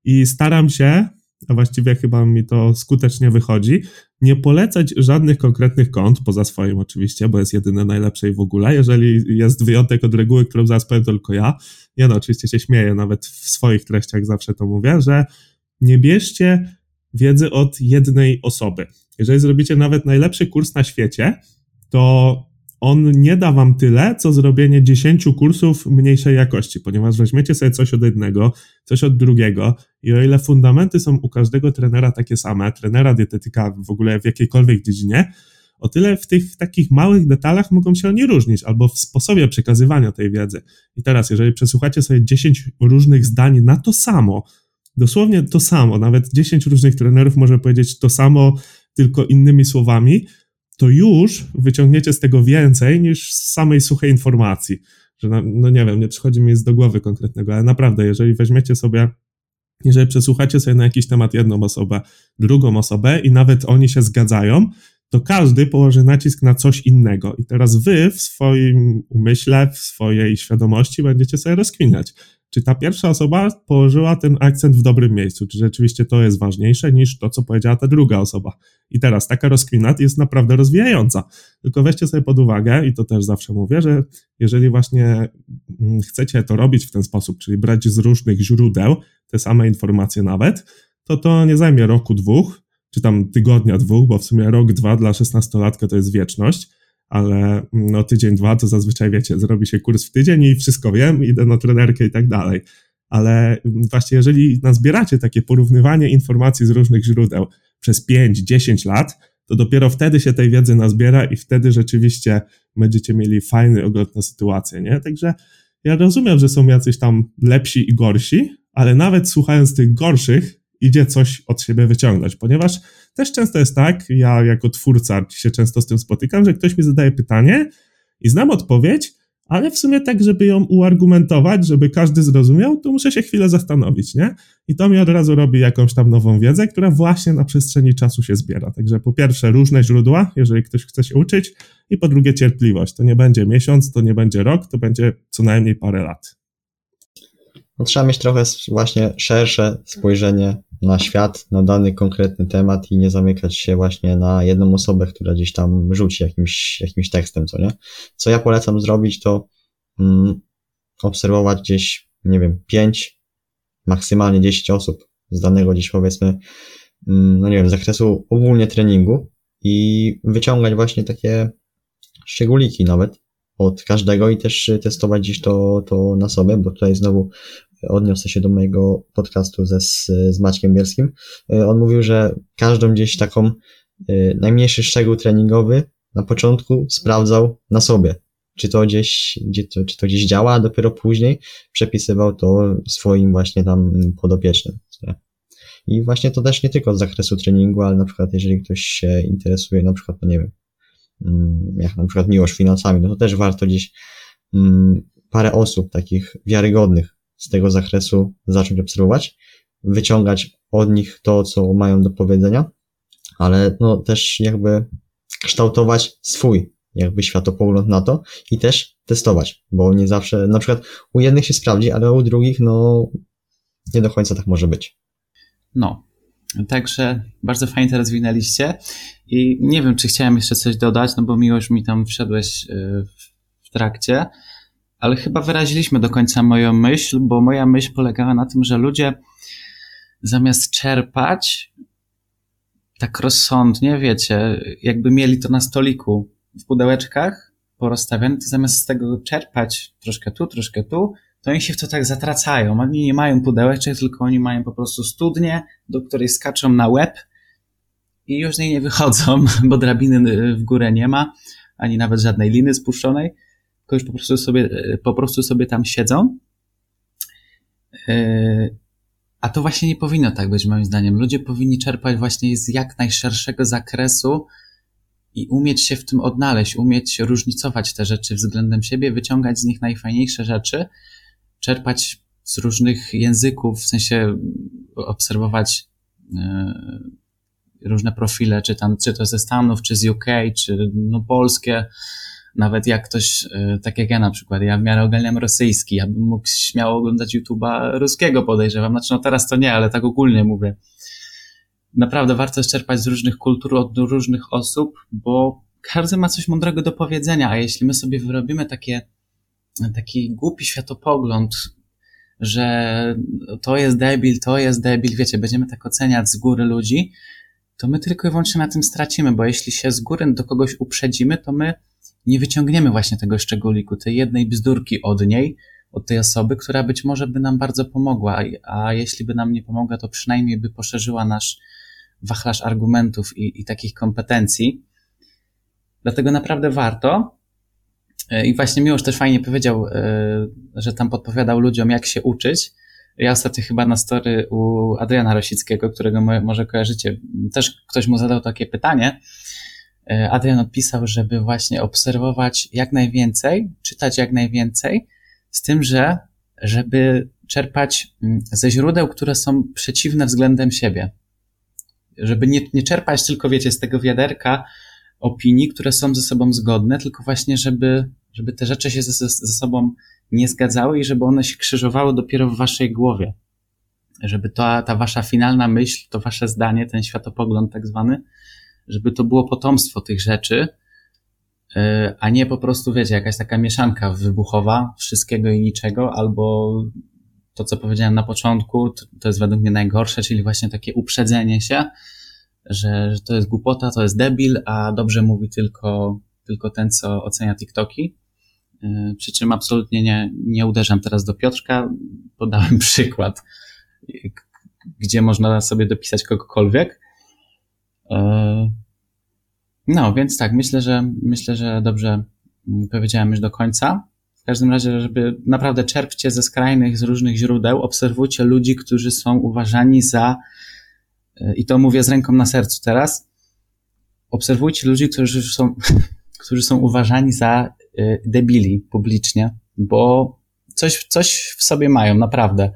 i staram się a właściwie chyba mi to skutecznie wychodzi, nie polecać żadnych konkretnych kont, poza swoim oczywiście, bo jest jedyne najlepsze i w ogóle. Jeżeli jest wyjątek od reguły, którą zaraz powiem tylko ja, ja no oczywiście się śmieję, nawet w swoich treściach zawsze to mówię, że nie bierzcie wiedzy od jednej osoby. Jeżeli zrobicie nawet najlepszy kurs na świecie, to on nie da wam tyle, co zrobienie 10 kursów mniejszej jakości, ponieważ weźmiecie sobie coś od jednego, coś od drugiego i o ile fundamenty są u każdego trenera takie same, trenera, dietetyka w ogóle w jakiejkolwiek dziedzinie, o tyle w tych takich małych detalach mogą się oni różnić, albo w sposobie przekazywania tej wiedzy. I teraz, jeżeli przesłuchacie sobie 10 różnych zdań na to samo, dosłownie to samo, nawet 10 różnych trenerów może powiedzieć to samo, tylko innymi słowami, to już wyciągniecie z tego więcej niż z samej suchej informacji. Że no, no nie wiem, nie przychodzi mi nic do głowy konkretnego, ale naprawdę, jeżeli weźmiecie sobie, jeżeli przesłuchacie sobie na jakiś temat jedną osobę, drugą osobę i nawet oni się zgadzają, to każdy położy nacisk na coś innego. I teraz wy w swoim umyśle, w swojej świadomości będziecie sobie rozkminiać. Czy ta pierwsza osoba położyła ten akcent w dobrym miejscu, czy rzeczywiście to jest ważniejsze niż to, co powiedziała ta druga osoba. I teraz taka rozkmina jest naprawdę rozwijająca. Tylko weźcie sobie pod uwagę, i to też zawsze mówię, że jeżeli właśnie mm, chcecie to robić w ten sposób, czyli brać z różnych źródeł te same informacje nawet, to to nie zajmie roku, dwóch, czy tam tygodnia, dwóch, bo w sumie rok, dwa dla szesnastolatka to jest wieczność, ale mm, no tydzień, dwa to zazwyczaj wiecie, zrobi się kurs w tydzień i wszystko wiem, idę na trenerkę i tak dalej. Ale mm, właśnie jeżeli nazbieracie takie porównywanie informacji z różnych źródeł przez 5-10 lat, to dopiero wtedy się tej wiedzy nazbiera i wtedy rzeczywiście będziecie mieli fajny ogląd na sytuację, nie? Także ja rozumiem, że są jacyś tam lepsi i gorsi, ale nawet słuchając tych gorszych, idzie coś od siebie wyciągnąć, ponieważ też często jest tak, ja jako twórca się często z tym spotykam, że ktoś mi zadaje pytanie i znam odpowiedź, ale w sumie tak, żeby ją uargumentować, żeby każdy zrozumiał, to muszę się chwilę zastanowić, nie? I to mi od razu robi jakąś tam nową wiedzę, która właśnie na przestrzeni czasu się zbiera. Także po pierwsze różne źródła, jeżeli ktoś chce się uczyć, i po drugie cierpliwość. To nie będzie miesiąc, to nie będzie rok, to będzie co najmniej parę lat. No, trzeba mieć trochę właśnie szersze spojrzenie na świat, na dany konkretny temat i nie zamykać się właśnie na jedną osobę, która gdzieś tam rzuci jakimś, jakimś tekstem, co nie? Co ja polecam zrobić, to mm, obserwować gdzieś, nie wiem, pięć, maksymalnie 10 osób z danego gdzieś powiedzmy, mm, no nie wiem, zakresu ogólnie treningu i wyciągać właśnie takie szczególiki nawet od każdego i też testować gdzieś to, to na sobie, bo tutaj znowu odniosę się do mojego podcastu ze, z Maćkiem Bielskim. E, on mówił, że każdą gdzieś taką e, najmniejszy szczegół treningowy na początku sprawdzał na sobie. Czy to gdzieś, gdzie to, czy to gdzieś działa, a dopiero później przepisywał to swoim właśnie tam podopiecznym. I właśnie to też nie tylko z zakresu treningu, ale na przykład jeżeli ktoś się interesuje, na przykład, no nie wiem, jak na przykład miłość finansami, no to też warto gdzieś mm, parę osób takich wiarygodnych z tego zakresu zacząć obserwować, wyciągać od nich to, co mają do powiedzenia, ale no też jakby kształtować swój jakby światopogląd na to i też testować, bo nie zawsze, na przykład u jednych się sprawdzi, ale u drugich no nie do końca tak może być. No, Także bardzo fajnie to rozwinęliście i nie wiem, czy chciałem jeszcze coś dodać, no bo miłość mi tam wszedłeś y, w trakcie, ale chyba wyraziliśmy do końca moją myśl, bo moja myśl polegała na tym, że ludzie zamiast czerpać tak rozsądnie, wiecie, jakby mieli to na stoliku w pudełeczkach porozstawione, to zamiast z tego czerpać troszkę tu, troszkę tu, to oni się w to tak zatracają. Oni nie mają pudełeczek, tylko oni mają po prostu studnię, do której skaczą na łeb i już z niej nie wychodzą, bo drabiny w górę nie ma, ani nawet żadnej liny spuszczonej tylko już po prostu sobie, e, po prostu sobie tam siedzą. E, a to właśnie nie powinno tak być, moim zdaniem. Ludzie powinni czerpać właśnie z jak najszerszego zakresu i umieć się w tym odnaleźć, umieć różnicować te rzeczy względem siebie, wyciągać z nich najfajniejsze rzeczy, czerpać z różnych języków, w sensie obserwować e, różne profile, czy tam, czy to ze Stanów, czy z UK, czy no polskie, nawet jak ktoś, e, tak jak ja na przykład, ja w miarę ogarniam rosyjski, ja bym mógł śmiało oglądać YouTube'a ruskiego podejrzewam. Znaczy, no teraz to nie, ale tak ogólnie mówię. Naprawdę warto czerpać z różnych kultur, od różnych osób, bo każdy ma coś mądrego do powiedzenia, a jeśli my sobie wyrobimy takie, taki głupi światopogląd, że to jest debil, to jest debil, wiecie, będziemy tak oceniać z góry ludzi, to my tylko i wyłącznie na tym stracimy, bo jeśli się z góry do kogoś uprzedzimy, to my nie wyciągniemy właśnie tego szczególiku, tej jednej bzdurki od niej, od tej osoby, która być może by nam bardzo pomogła, a jeśli by nam nie pomogła, to przynajmniej by poszerzyła nasz wachlarz argumentów i, i takich kompetencji. Dlatego naprawdę warto. E, I właśnie Miłosz też fajnie powiedział, e, że tam podpowiadał ludziom, jak się uczyć. Ja ostatnio chyba na story u Adriana Rosickiego, którego może kojarzycie, też ktoś mu zadał takie pytanie, E, Adrian odpisał, żeby właśnie obserwować jak najwięcej, czytać jak najwięcej, z tym, że żeby czerpać mm, ze źródeł, które są przeciwne względem siebie. Żeby nie, nie czerpać tylko, wiecie, z tego wiaderka opinii, które są ze sobą zgodne, tylko właśnie, żeby, żeby te rzeczy się ze, ze sobą nie zgadzały i żeby one się krzyżowały dopiero w waszej głowie. Żeby ta, ta wasza finalna myśl, to wasze zdanie, ten światopogląd tak zwany, żeby to było potomstwo tych rzeczy, e, a nie po prostu, wiecie, jakaś taka mieszanka wybuchowa wszystkiego i niczego, albo to, co powiedziałem na początku, to, to jest według mnie najgorsze, czyli właśnie takie uprzedzenie się, że, że to jest głupota, to jest debil, a dobrze mówi tylko, tylko ten, co ocenia TikToki. E, przy czym absolutnie nie, nie uderzam teraz do Piotrka. Podałem przykład, gdzie można sobie dopisać kogokolwiek. E, no, więc tak, myślę, że myślę, że dobrze powiedziałem już do końca. W każdym razie, żeby naprawdę czerpcie ze skrajnych, z różnych źródeł, obserwujcie ludzi, którzy są uważani za, i to mówię z ręką na sercu teraz, obserwujcie ludzi, którzy są, którzy są uważani za e, debili publicznie, bo coś, coś w sobie mają, naprawdę.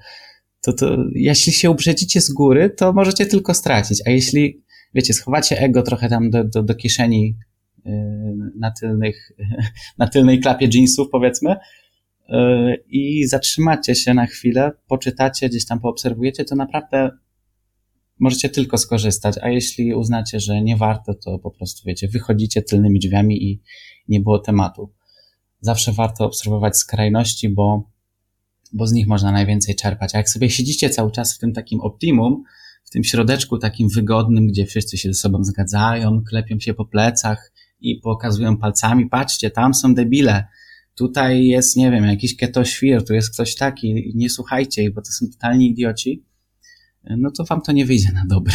To, to, jeśli się uprzedzicie z góry, to możecie tylko stracić, a jeśli wiecie, schowacie ego trochę tam do, do, do kieszeni yy, na, tylnych, na tylnej klapie jeansów, powiedzmy, yy, i zatrzymacie się na chwilę, poczytacie, gdzieś tam poobserwujecie, to naprawdę możecie tylko skorzystać, a jeśli uznacie, że nie warto, to po prostu, wiecie, wychodzicie tylnymi drzwiami i nie było tematu. Zawsze warto obserwować skrajności, bo, bo z nich można najwięcej czerpać. A jak sobie siedzicie cały czas w tym takim optimum, w tym środeczku takim wygodnym, gdzie wszyscy się ze sobą zgadzają, klepią się po plecach i pokazują palcami, patrzcie, tam są debile, tutaj jest, nie wiem, jakiś ketoświr, tu jest ktoś taki, nie słuchajcie ich, bo to są totalni idioci, no to wam to nie wyjdzie na dobre.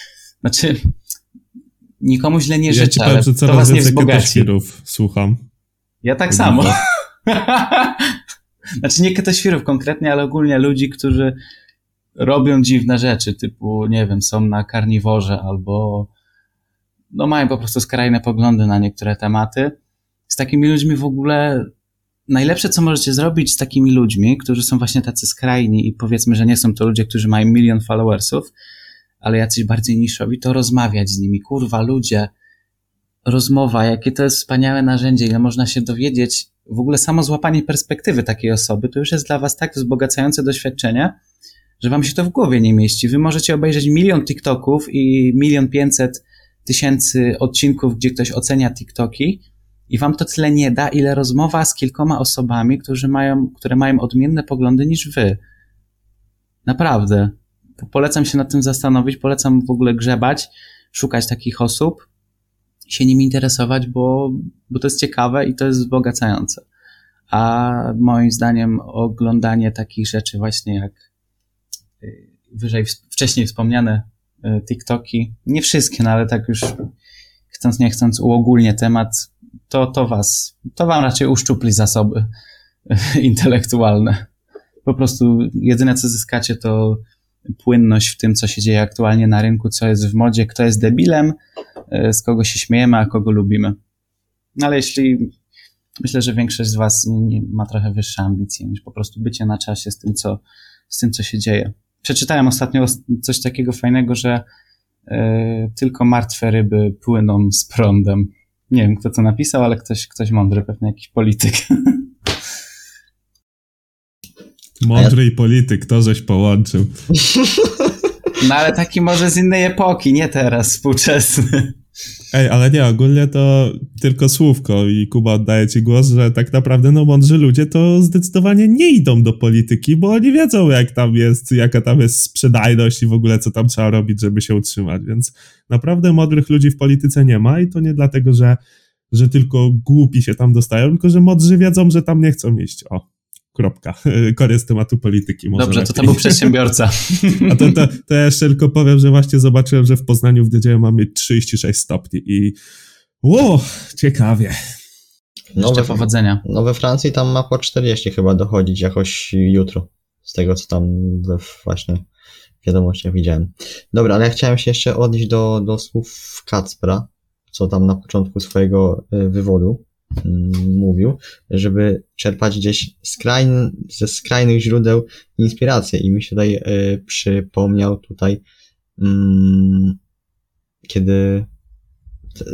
Znaczy, nikomu źle nie ja życzę, powiem, ale że to was nie wzbogaci. słucham. Ja tak samo. znaczy nie ketoświrów konkretnie, ale ogólnie ludzi, którzy robią dziwne rzeczy, typu, nie wiem, są na karniworze albo no mają po prostu skrajne poglądy na niektóre tematy. Z takimi ludźmi w ogóle najlepsze, co możecie zrobić z takimi ludźmi, którzy są właśnie tacy skrajni i powiedzmy, że nie są to ludzie, którzy mają milion followersów, ale jacyś bardziej niszowi, to rozmawiać z nimi. Kurwa, ludzie, rozmowa, jakie to jest wspaniałe narzędzie, ile można się dowiedzieć. W ogóle samo złapanie perspektywy takiej osoby, to już jest dla was tak wzbogacające doświadczenie, że wam się to w głowie nie mieści. Wy możecie obejrzeć milion TikToków i milion pięćset tysięcy odcinków, gdzie ktoś ocenia TikToki i wam to tyle nie da, ile rozmowa z kilkoma osobami, którzy mają, które mają odmienne poglądy niż wy. Naprawdę. Polecam się nad tym zastanowić, polecam w ogóle grzebać, szukać takich osób, się nimi interesować, bo, bo to jest ciekawe i to jest wzbogacające. A moim zdaniem oglądanie takich rzeczy właśnie jak Y, wyżej wcześniej wspomniane y, TikToki, nie wszystkie, no ale tak już chcąc nie chcąc uogólnie temat, to, to was, to wam raczej uszczupli zasoby intelektualne. Po prostu jedyne co zyskacie to płynność w tym, co się dzieje aktualnie na rynku, co jest w modzie, kto jest debilem, z kogo się śmiejemy, a kogo lubimy. No ale jeśli myślę, że większość z was ma trochę wyższe ambicje niż po prostu bycie na czasie z tym, co, z tym, co się dzieje. Przeczytałem ostatnio coś takiego fajnego, że y, tylko martwe ryby płyną z prądem. Nie wiem, kto to napisał, ale ktoś, ktoś mądry, pewnie jakiś polityk. Mądry i polityk, to żeś połączył. No ale taki może z innej epoki, nie teraz, współczesny. Ej, ale nie, ogólnie to tylko słówko i Kuba oddaje ci głos, że tak naprawdę no mądrzy ludzie to zdecydowanie nie idą do polityki, bo oni wiedzą jak tam jest, jaka tam jest sprzedajność i w ogóle co tam trzeba robić, żeby się utrzymać, więc naprawdę mądrych ludzi w polityce nie ma i to nie dlatego, że, że tylko głupi się tam dostają, tylko że mądrzy wiedzą, że tam nie chcą iść. O, Kropka. Koniec tematu polityki. Może Dobrze, lepiej. to to był przedsiębiorca. A to, to, to ja jeszcze tylko powiem, że właśnie zobaczyłem, że w Poznaniu w niedzielę mamy 36 stopni i ło, ciekawie. No we, powodzenia. No we Francji tam ma po 40 chyba dochodzić jakoś jutro. Z tego, co tam we właśnie wiadomościach widziałem. Dobra, ale ja chciałem się jeszcze odnieść do, do słów Kacpra, co tam na początku swojego e, wywodu mówił, żeby czerpać gdzieś skrajn, ze skrajnych źródeł inspirację i mi się tutaj y, przypomniał tutaj mm, kiedy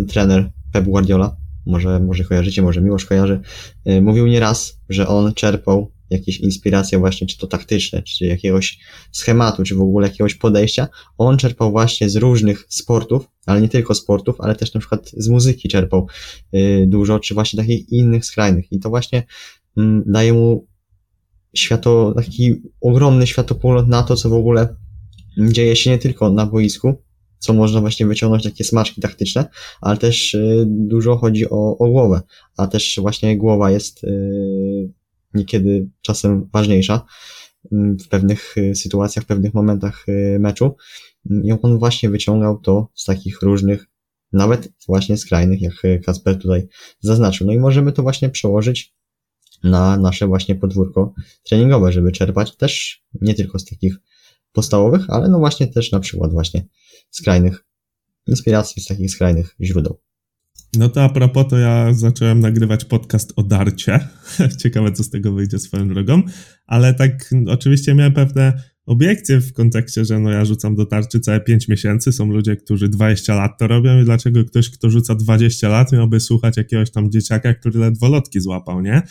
trener Pep Guardiola może, może kojarzycie, może Miłosz kojarzy, y, mówił nieraz, że on czerpał jakieś inspiracje właśnie, czy to taktyczne, czy jakiegoś schematu, czy w ogóle jakiegoś podejścia. On czerpał właśnie z różnych sportów, ale nie tylko sportów, ale też na przykład z muzyki czerpał y, dużo, czy właśnie takich innych skrajnych. I to właśnie mm, daje mu świato, taki ogromny światopogląd na to, co w ogóle dzieje się nie tylko na boisku, co można właśnie wyciągnąć takie smaczki taktyczne, ale też y, dużo chodzi o, o głowę, a też właśnie głowa jest y, niekiedy czasem ważniejsza mm, w pewnych y, sytuacjach, w pewnych momentach meczu. I on właśnie wyciągał to z takich różnych, nawet właśnie skrajnych, jak Kasper tutaj zaznaczył. No i możemy to właśnie przełożyć na nasze właśnie podwórko treningowe, żeby czerpać też nie tylko z takich podstawowych, ale no właśnie też na przykład właśnie skrajnych inspiracji, z takich skrajnych źródeł. No to a propos, to ja zacząłem nagrywać podcast o darcie. Ciekawe, co z tego wyjdzie swoją drogą. Ale tak, oczywiście miałem pewne obiekcje w kontekście, że no ja rzucam do tarczy całe 5 miesięcy. Są ludzie, którzy 20 lat to robią i dlaczego ktoś, kto rzuca 20 lat miałby słuchać jakiegoś tam dzieciaka, który ledwo lotki złapał, nie?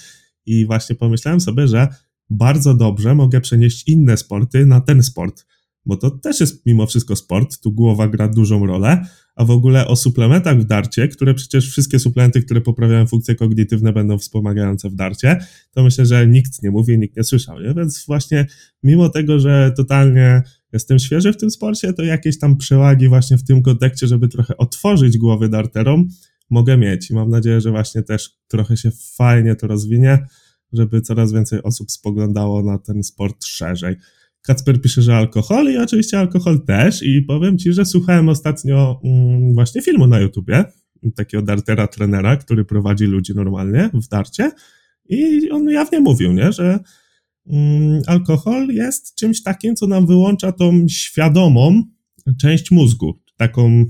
I właśnie pomyślałem sobie, że bardzo dobrze mogę przenieść inne sporty na ten sport, bo to też jest mimo wszystko sport, tu głowa gra dużą rolę, a w ogóle o suplementach w darcie, które przecież wszystkie suplementy, które poprawiają funkcje kognitywne będą wspomagające w darcie, to myślę, że nikt nie mówi, nikt nie słyszał, nie? więc właśnie mimo tego, że totalnie jestem świeży w tym sporcie, to jakieś tam przewagi właśnie w tym kontekście, żeby trochę otworzyć głowy darterom, mogę mieć i mam nadzieję, że właśnie też trochę się fajnie to rozwinie, żeby coraz więcej osób spoglądało na ten sport szerzej. Kacper pisze, że alkohol i oczywiście alkohol też i powiem Ci, że słuchałem ostatnio mm, właśnie filmu na YouTubie, takiego dartera trenera, który prowadzi ludzi normalnie w darcie i on jawnie mówił, nie, że mm, alkohol jest czymś takim, co nam wyłącza tą świadomą część mózgu, taką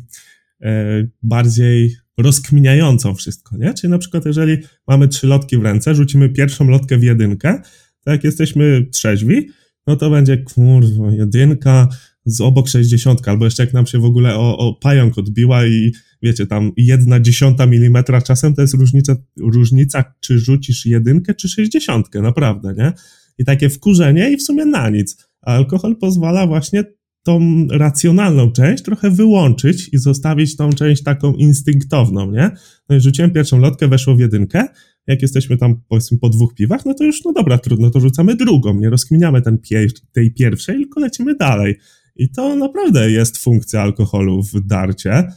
e, bardziej rozkminiającą wszystko, nie? Czyli na przykład jeżeli mamy trzy lotki w ręce, rzucimy pierwszą lotkę w jedynkę, to jak jesteśmy trzeźwi, no to będzie kurwa, jedynka z obok sześćdziesiątka, albo jeszcze jak nam się w ogóle o, o pająk odbiła i wiecie, tam jedna dziesiąta milimetra czasem to jest różnica, różnica, czy rzucisz jedynkę, czy sześćdziesiątkę, naprawdę, nie? I takie wkurzenie i w sumie na nic. A alkohol pozwala właśnie tą racjonalną część trochę wyłączyć i zostawić tą część taką instynktowną, nie? No i rzuciłem pierwszą lotkę, weszło w jedynkę, jak jesteśmy tam powiedzmy po dwóch piwach, no to już, no dobra, trudno, to rzucamy drugą, nie rozkminiamy ten pier tej pierwszej, tylko lecimy dalej. I to naprawdę jest funkcja alkoholu w darcie.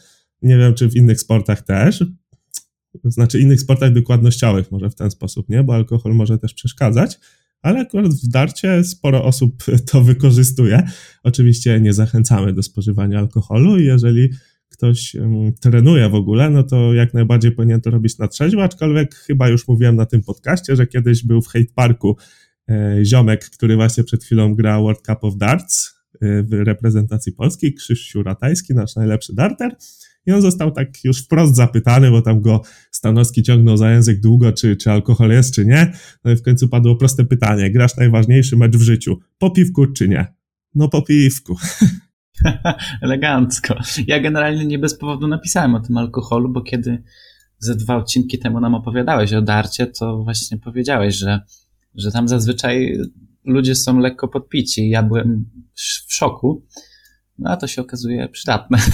Nie wiem, czy w innych sportach też. Znaczy, innych sportach wykładnościowych może w ten sposób, nie? Bo alkohol może też przeszkadzać ale akurat w darcie sporo osób to wykorzystuje. Oczywiście nie zachęcamy do spożywania alkoholu i jeżeli ktoś trenuje w ogóle, no to jak najbardziej powinien to robić na trzeźwo, aczkolwiek chyba już mówiłem na tym podcaście, że kiedyś był w Hate Parku e, ziomek, który właśnie przed chwilą gra World Cup of Darts e, w reprezentacji Polski, Krzysztof Ratajski, nasz najlepszy darter i on został tak już wprost zapytany, bo tam go Stanowski ciągnął za język długo, czy, czy alkohol jest, czy nie. No i w końcu padło proste pytanie. Grasz najważniejszy mecz w życiu. Po piwku, czy nie? No po piwku. Elegancko. Ja generalnie nie bez powodu napisałem o tym alkoholu, bo kiedy ze dwa odcinki temu nam opowiadałeś o darcie, to właśnie powiedziałeś, że, że tam zazwyczaj ludzie są lekko podpici. Ja byłem w szoku, no a to się okazuje przydatne.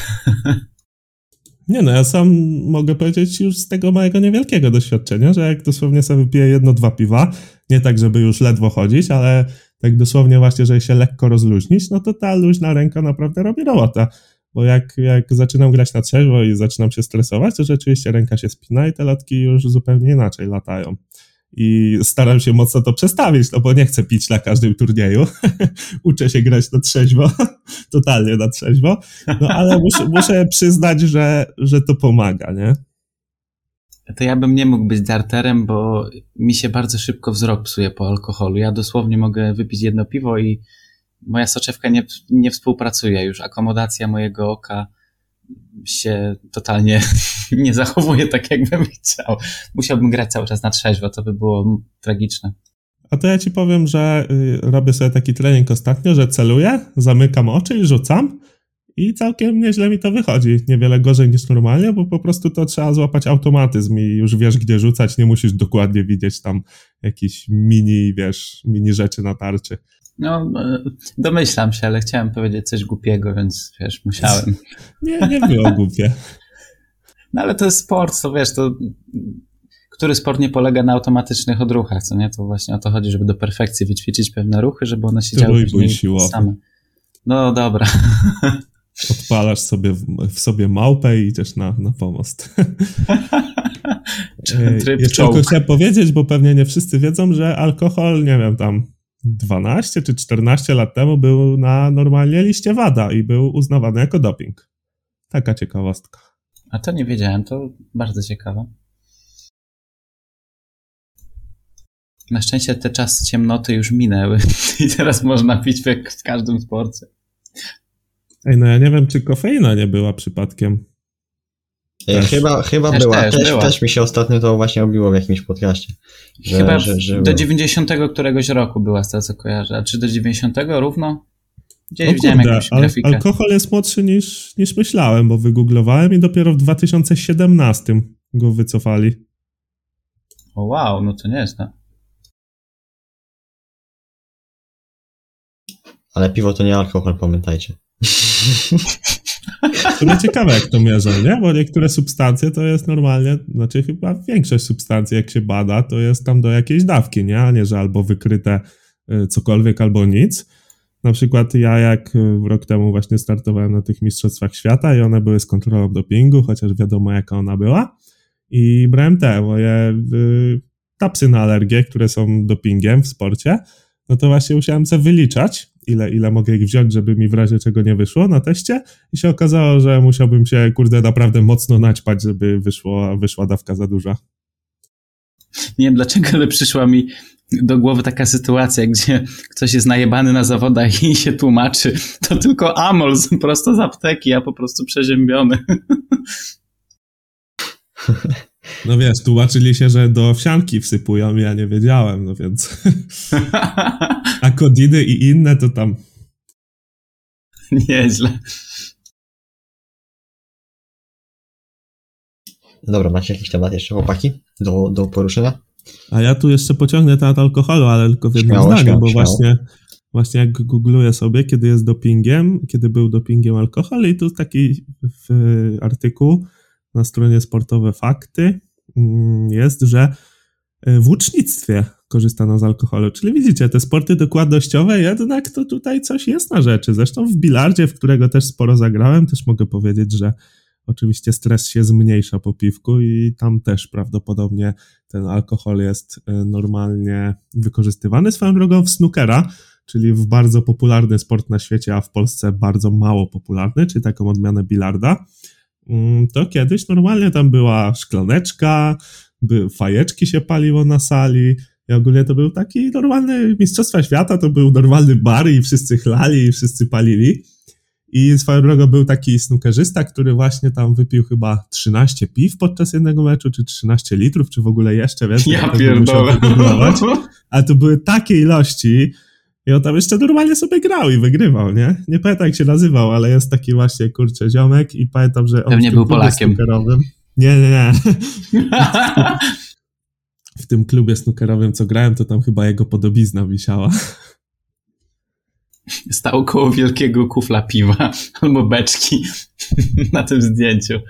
Nie no, ja sam mogę powiedzieć już z tego mojego niewielkiego doświadczenia, że jak dosłownie sobie wypiję jedno, dwa piwa, nie tak, żeby już ledwo chodzić, ale tak dosłownie właśnie, żeby się lekko rozluźnić, no to ta luźna ręka naprawdę robi robotę. Bo jak, jak zaczynam grać na trzeźwo i zaczynam się stresować, to rzeczywiście ręka się spina i te lotki już zupełnie inaczej latają i staram się mocno to przestawić, no bo nie chcę pić na każdym turnieju. Uczę się grać na trzeźwo, totalnie na trzeźwo, no ale muszę, muszę przyznać, że, że to pomaga, nie? To ja bym nie mógł być darterem, bo mi się bardzo szybko wzrok psuje po alkoholu. Ja dosłownie mogę wypić jedno piwo i moja soczewka nie, nie współpracuje już. Akomodacja mojego oka się totalnie nie zachowuje tak, jakbym chciał. Musiałbym grać cały czas na trzeźwo, to by było tragiczne. A to ja ci powiem, że y, robię sobie taki trening ostatnio, że celuję, zamykam oczy i rzucam i całkiem nieźle mi to wychodzi. Niewiele gorzej niż normalnie, bo po prostu to trzeba złapać automatyzm i już wiesz, gdzie rzucać, nie musisz dokładnie widzieć tam jakiś mini, wiesz, mini rzeczy na tarczy. No, e, domyślam się, ale chciałem powiedzieć coś głupiego, więc wiesz, musiałem. Nie, nie było głupie. No ale to jest sport, to wiesz, to który sport nie polega na automatycznych odruchach, co nie? To właśnie o to chodzi, żeby do perfekcji wyćwiczyć pewne ruchy, żeby one się działy same. No dobra. Odpalasz sobie w, sobie małpę i idziesz na, na pomost. Tryb Jeszcze tylko chciałem powiedzieć, bo pewnie nie wszyscy wiedzą, że alkohol, nie wiem, tam 12 czy 14 lat temu był na normalnie liście WADA i był uznawany jako doping. Taka ciekawostka. A to nie wiedziałem, to bardzo ciekawe. Na szczęście te czasy ciemnoty już minęły i teraz można pić w każdym sporcie. Ej, no ja nie wiem, czy kofeina nie była przypadkiem. Też. Chyba, chyba też, była. Też, też, była. też mi się ostatnio to właśnie obiło w jakimś podcaście. Że, chyba że, że do 90 któregoś roku była z tego, co kojarzę. A czy do 90 równo? Gdzieś o widziałem kurde, jakąś grafikę. Al alkohol jest młodszy niż, niż myślałem, bo wygooglowałem i dopiero w 2017 go wycofali. O wow, no to nie jest, no. Ale piwo to nie alkohol, pamiętajcie. To ciekawe, jak to mierzą, nie? Bo niektóre substancje to jest normalnie, znaczy chyba większość substancji, jak się bada, to jest tam do jakiejś dawki, nie? A nie, że albo wykryte y, cokolwiek, albo nic. Na przykład ja jak y, rok temu właśnie startowałem na tych Mistrzostwach Świata i one były z kontrolą dopingu, chociaż wiadomo jaka ona była. I brałem te moje y, tapsy na alergię, które są dopingiem w sporcie. No to właśnie musiałem sobie wyliczać ile, ile mogę ich wziąć, żeby mi w razie czego nie wyszło na teście i się okazało, że musiałbym się, kurde, naprawdę mocno naćpać, żeby wyszło, wyszła dawka za duża. Nie wiem dlaczego, ale przyszła mi do głowy taka sytuacja, gdzie ktoś jest najebany na zawodach i się tłumaczy, to tylko amol prosto z apteki, a po prostu przeziębiony. No wiesz, tłumaczyli się, że do owsianki wsypują, ja nie wiedziałem, no więc... A kodiny i inne to tam... Nieźle. Dobra, macie jakiś temat jeszcze, chłopaki, do, do poruszenia? A ja tu jeszcze pociągnę temat alkoholu, ale tylko w jednym śmiało, zdaniu, śmiało, bo śmiało. właśnie właśnie jak googluję sobie, kiedy jest dopingiem, kiedy był dopingiem alkohol i tu taki artykuł na stronie Sportowe Fakty mm, jest, że e, w łucznictwie korzystano z alkoholu. Czyli widzicie, te sporty dokładnościowe, jednak to tutaj coś jest na rzeczy. Zresztą w bilardzie, w którego też sporo zagrałem, też mogę powiedzieć, że oczywiście stres się zmniejsza po piwku i tam też prawdopodobnie ten alkohol jest e, normalnie wykorzystywany. Swoją drogą w snookera, czyli w bardzo popularny sport na świecie, a w Polsce bardzo mało popularny, czyli taką odmianę bilarda, to kiedyś normalnie tam była szklaneczka, by, fajeczki się paliło na sali, i ogólnie to był taki normalny Mistrzostwa Świata, to był normalny bar i wszyscy chlali i wszyscy palili. I swoją drogą był taki snookerzysta, który właśnie tam wypił chyba 13 piw podczas jednego meczu, czy 13 litrów, czy w ogóle jeszcze więcej. Ja pierdolę. Ale to były takie ilości, i on tam jeszcze normalnie sobie grał i wygrywał, nie? Nie pamiętam jak się nazywał, ale jest taki właśnie, kurczę, ziomek i pamiętam, że on Pewnie był Polakiem. Nie, nie, nie. w tym klubie snookerowym, co grałem, to tam chyba jego podobizna wisiała. Stał koło wielkiego kufla piwa albo beczki na tym zdjęciu.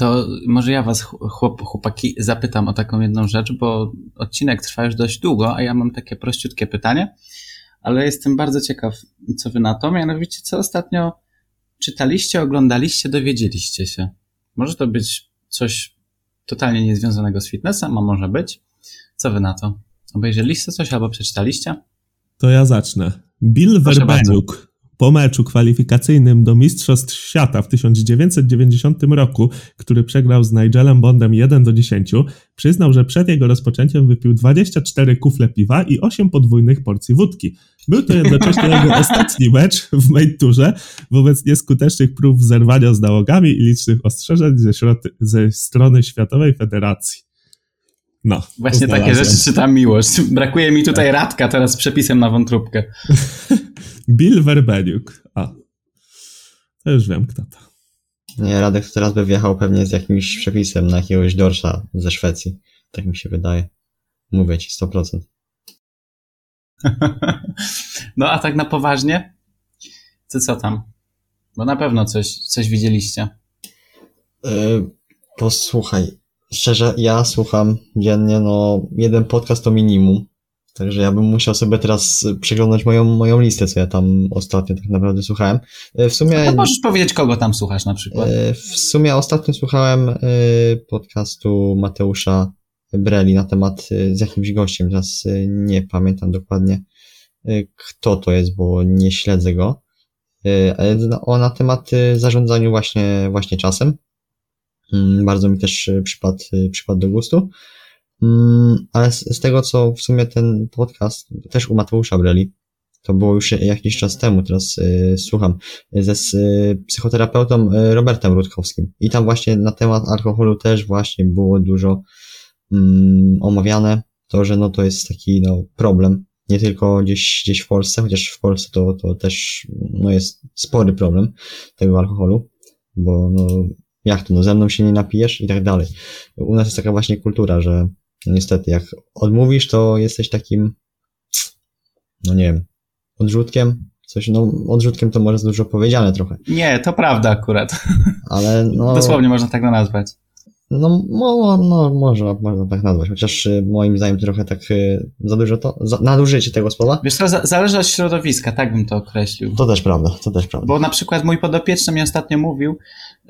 To może ja was, chłop, chłopaki, zapytam o taką jedną rzecz, bo odcinek trwa już dość długo, a ja mam takie prościutkie pytanie, ale jestem bardzo ciekaw, co wy na to. Mianowicie, co ostatnio czytaliście, oglądaliście, dowiedzieliście się. Może to być coś totalnie niezwiązanego z fitnessem, a może być. Co wy na to? Obejrzeliście coś albo przeczytaliście? To ja zacznę. Bill Verbenuk po meczu kwalifikacyjnym do Mistrzostw Świata w 1990 roku, który przegrał z Nigelem Bondem 1 do 10, przyznał, że przed jego rozpoczęciem wypił 24 kufle piwa i 8 podwójnych porcji wódki. Był to jednocześnie jego ostatni mecz w main tourze wobec nieskutecznych prób zerwania z nałogami i licznych ostrzeżeń ze, ze strony Światowej Federacji. No. Właśnie takie rzeczy czytam miłość. Brakuje mi tutaj Radka teraz z przepisem na wątróbkę. Bill Werbeniuk. A. To już wiem, kto to. Nie, Radek teraz by wjechał pewnie z jakimś przepisem na jakiegoś dorsza ze Szwecji. Tak mi się wydaje. Mówię ci, 100%. no a tak na poważnie? Ty co tam? Bo na pewno coś, coś widzieliście. Yy, posłuchaj, szczerze, ja słucham dziennie, no, jeden podcast to minimum. Także ja bym musiał sobie teraz przeglądać moją, moją listę, co ja tam ostatnio tak naprawdę słuchałem. W sumie. No możesz powiedzieć, kogo tam słuchasz na przykład. W sumie ostatnio słuchałem podcastu Mateusza Breli na temat z jakimś gościem. Teraz nie pamiętam dokładnie, kto to jest, bo nie śledzę go. O na temat zarządzaniu właśnie, właśnie czasem. Mm, bardzo mi też przypadł, przypadł do gustu. Mm, ale z, z, tego, co w sumie ten podcast, też u Mateusza Breli, to było już jakiś czas temu, teraz y, słucham, ze z, y, psychoterapeutą y, Robertem Rutkowskim. I tam właśnie na temat alkoholu też właśnie było dużo mm, omawiane, to, że no to jest taki no, problem, nie tylko gdzieś, gdzieś w Polsce, chociaż w Polsce to, to też no, jest spory problem tego alkoholu, bo no, jak to, no ze mną się nie napijesz i tak dalej. U nas jest taka właśnie kultura, że no niestety, jak odmówisz, to jesteś takim, no nie wiem, odrzutkiem. Coś, no, odrzutkiem to może dużo powiedziane trochę. Nie, to prawda akurat. Ale no. Dosłownie można tak to nazwać. No, no, no można, można tak nazwać, chociaż y, moim zdaniem trochę tak y, za dużo to, za, nadużycie tego słowa. Wiesz co, zależy od środowiska, tak bym to określił. To też prawda, to też prawda. Bo na przykład mój podopieczny mi ostatnio mówił,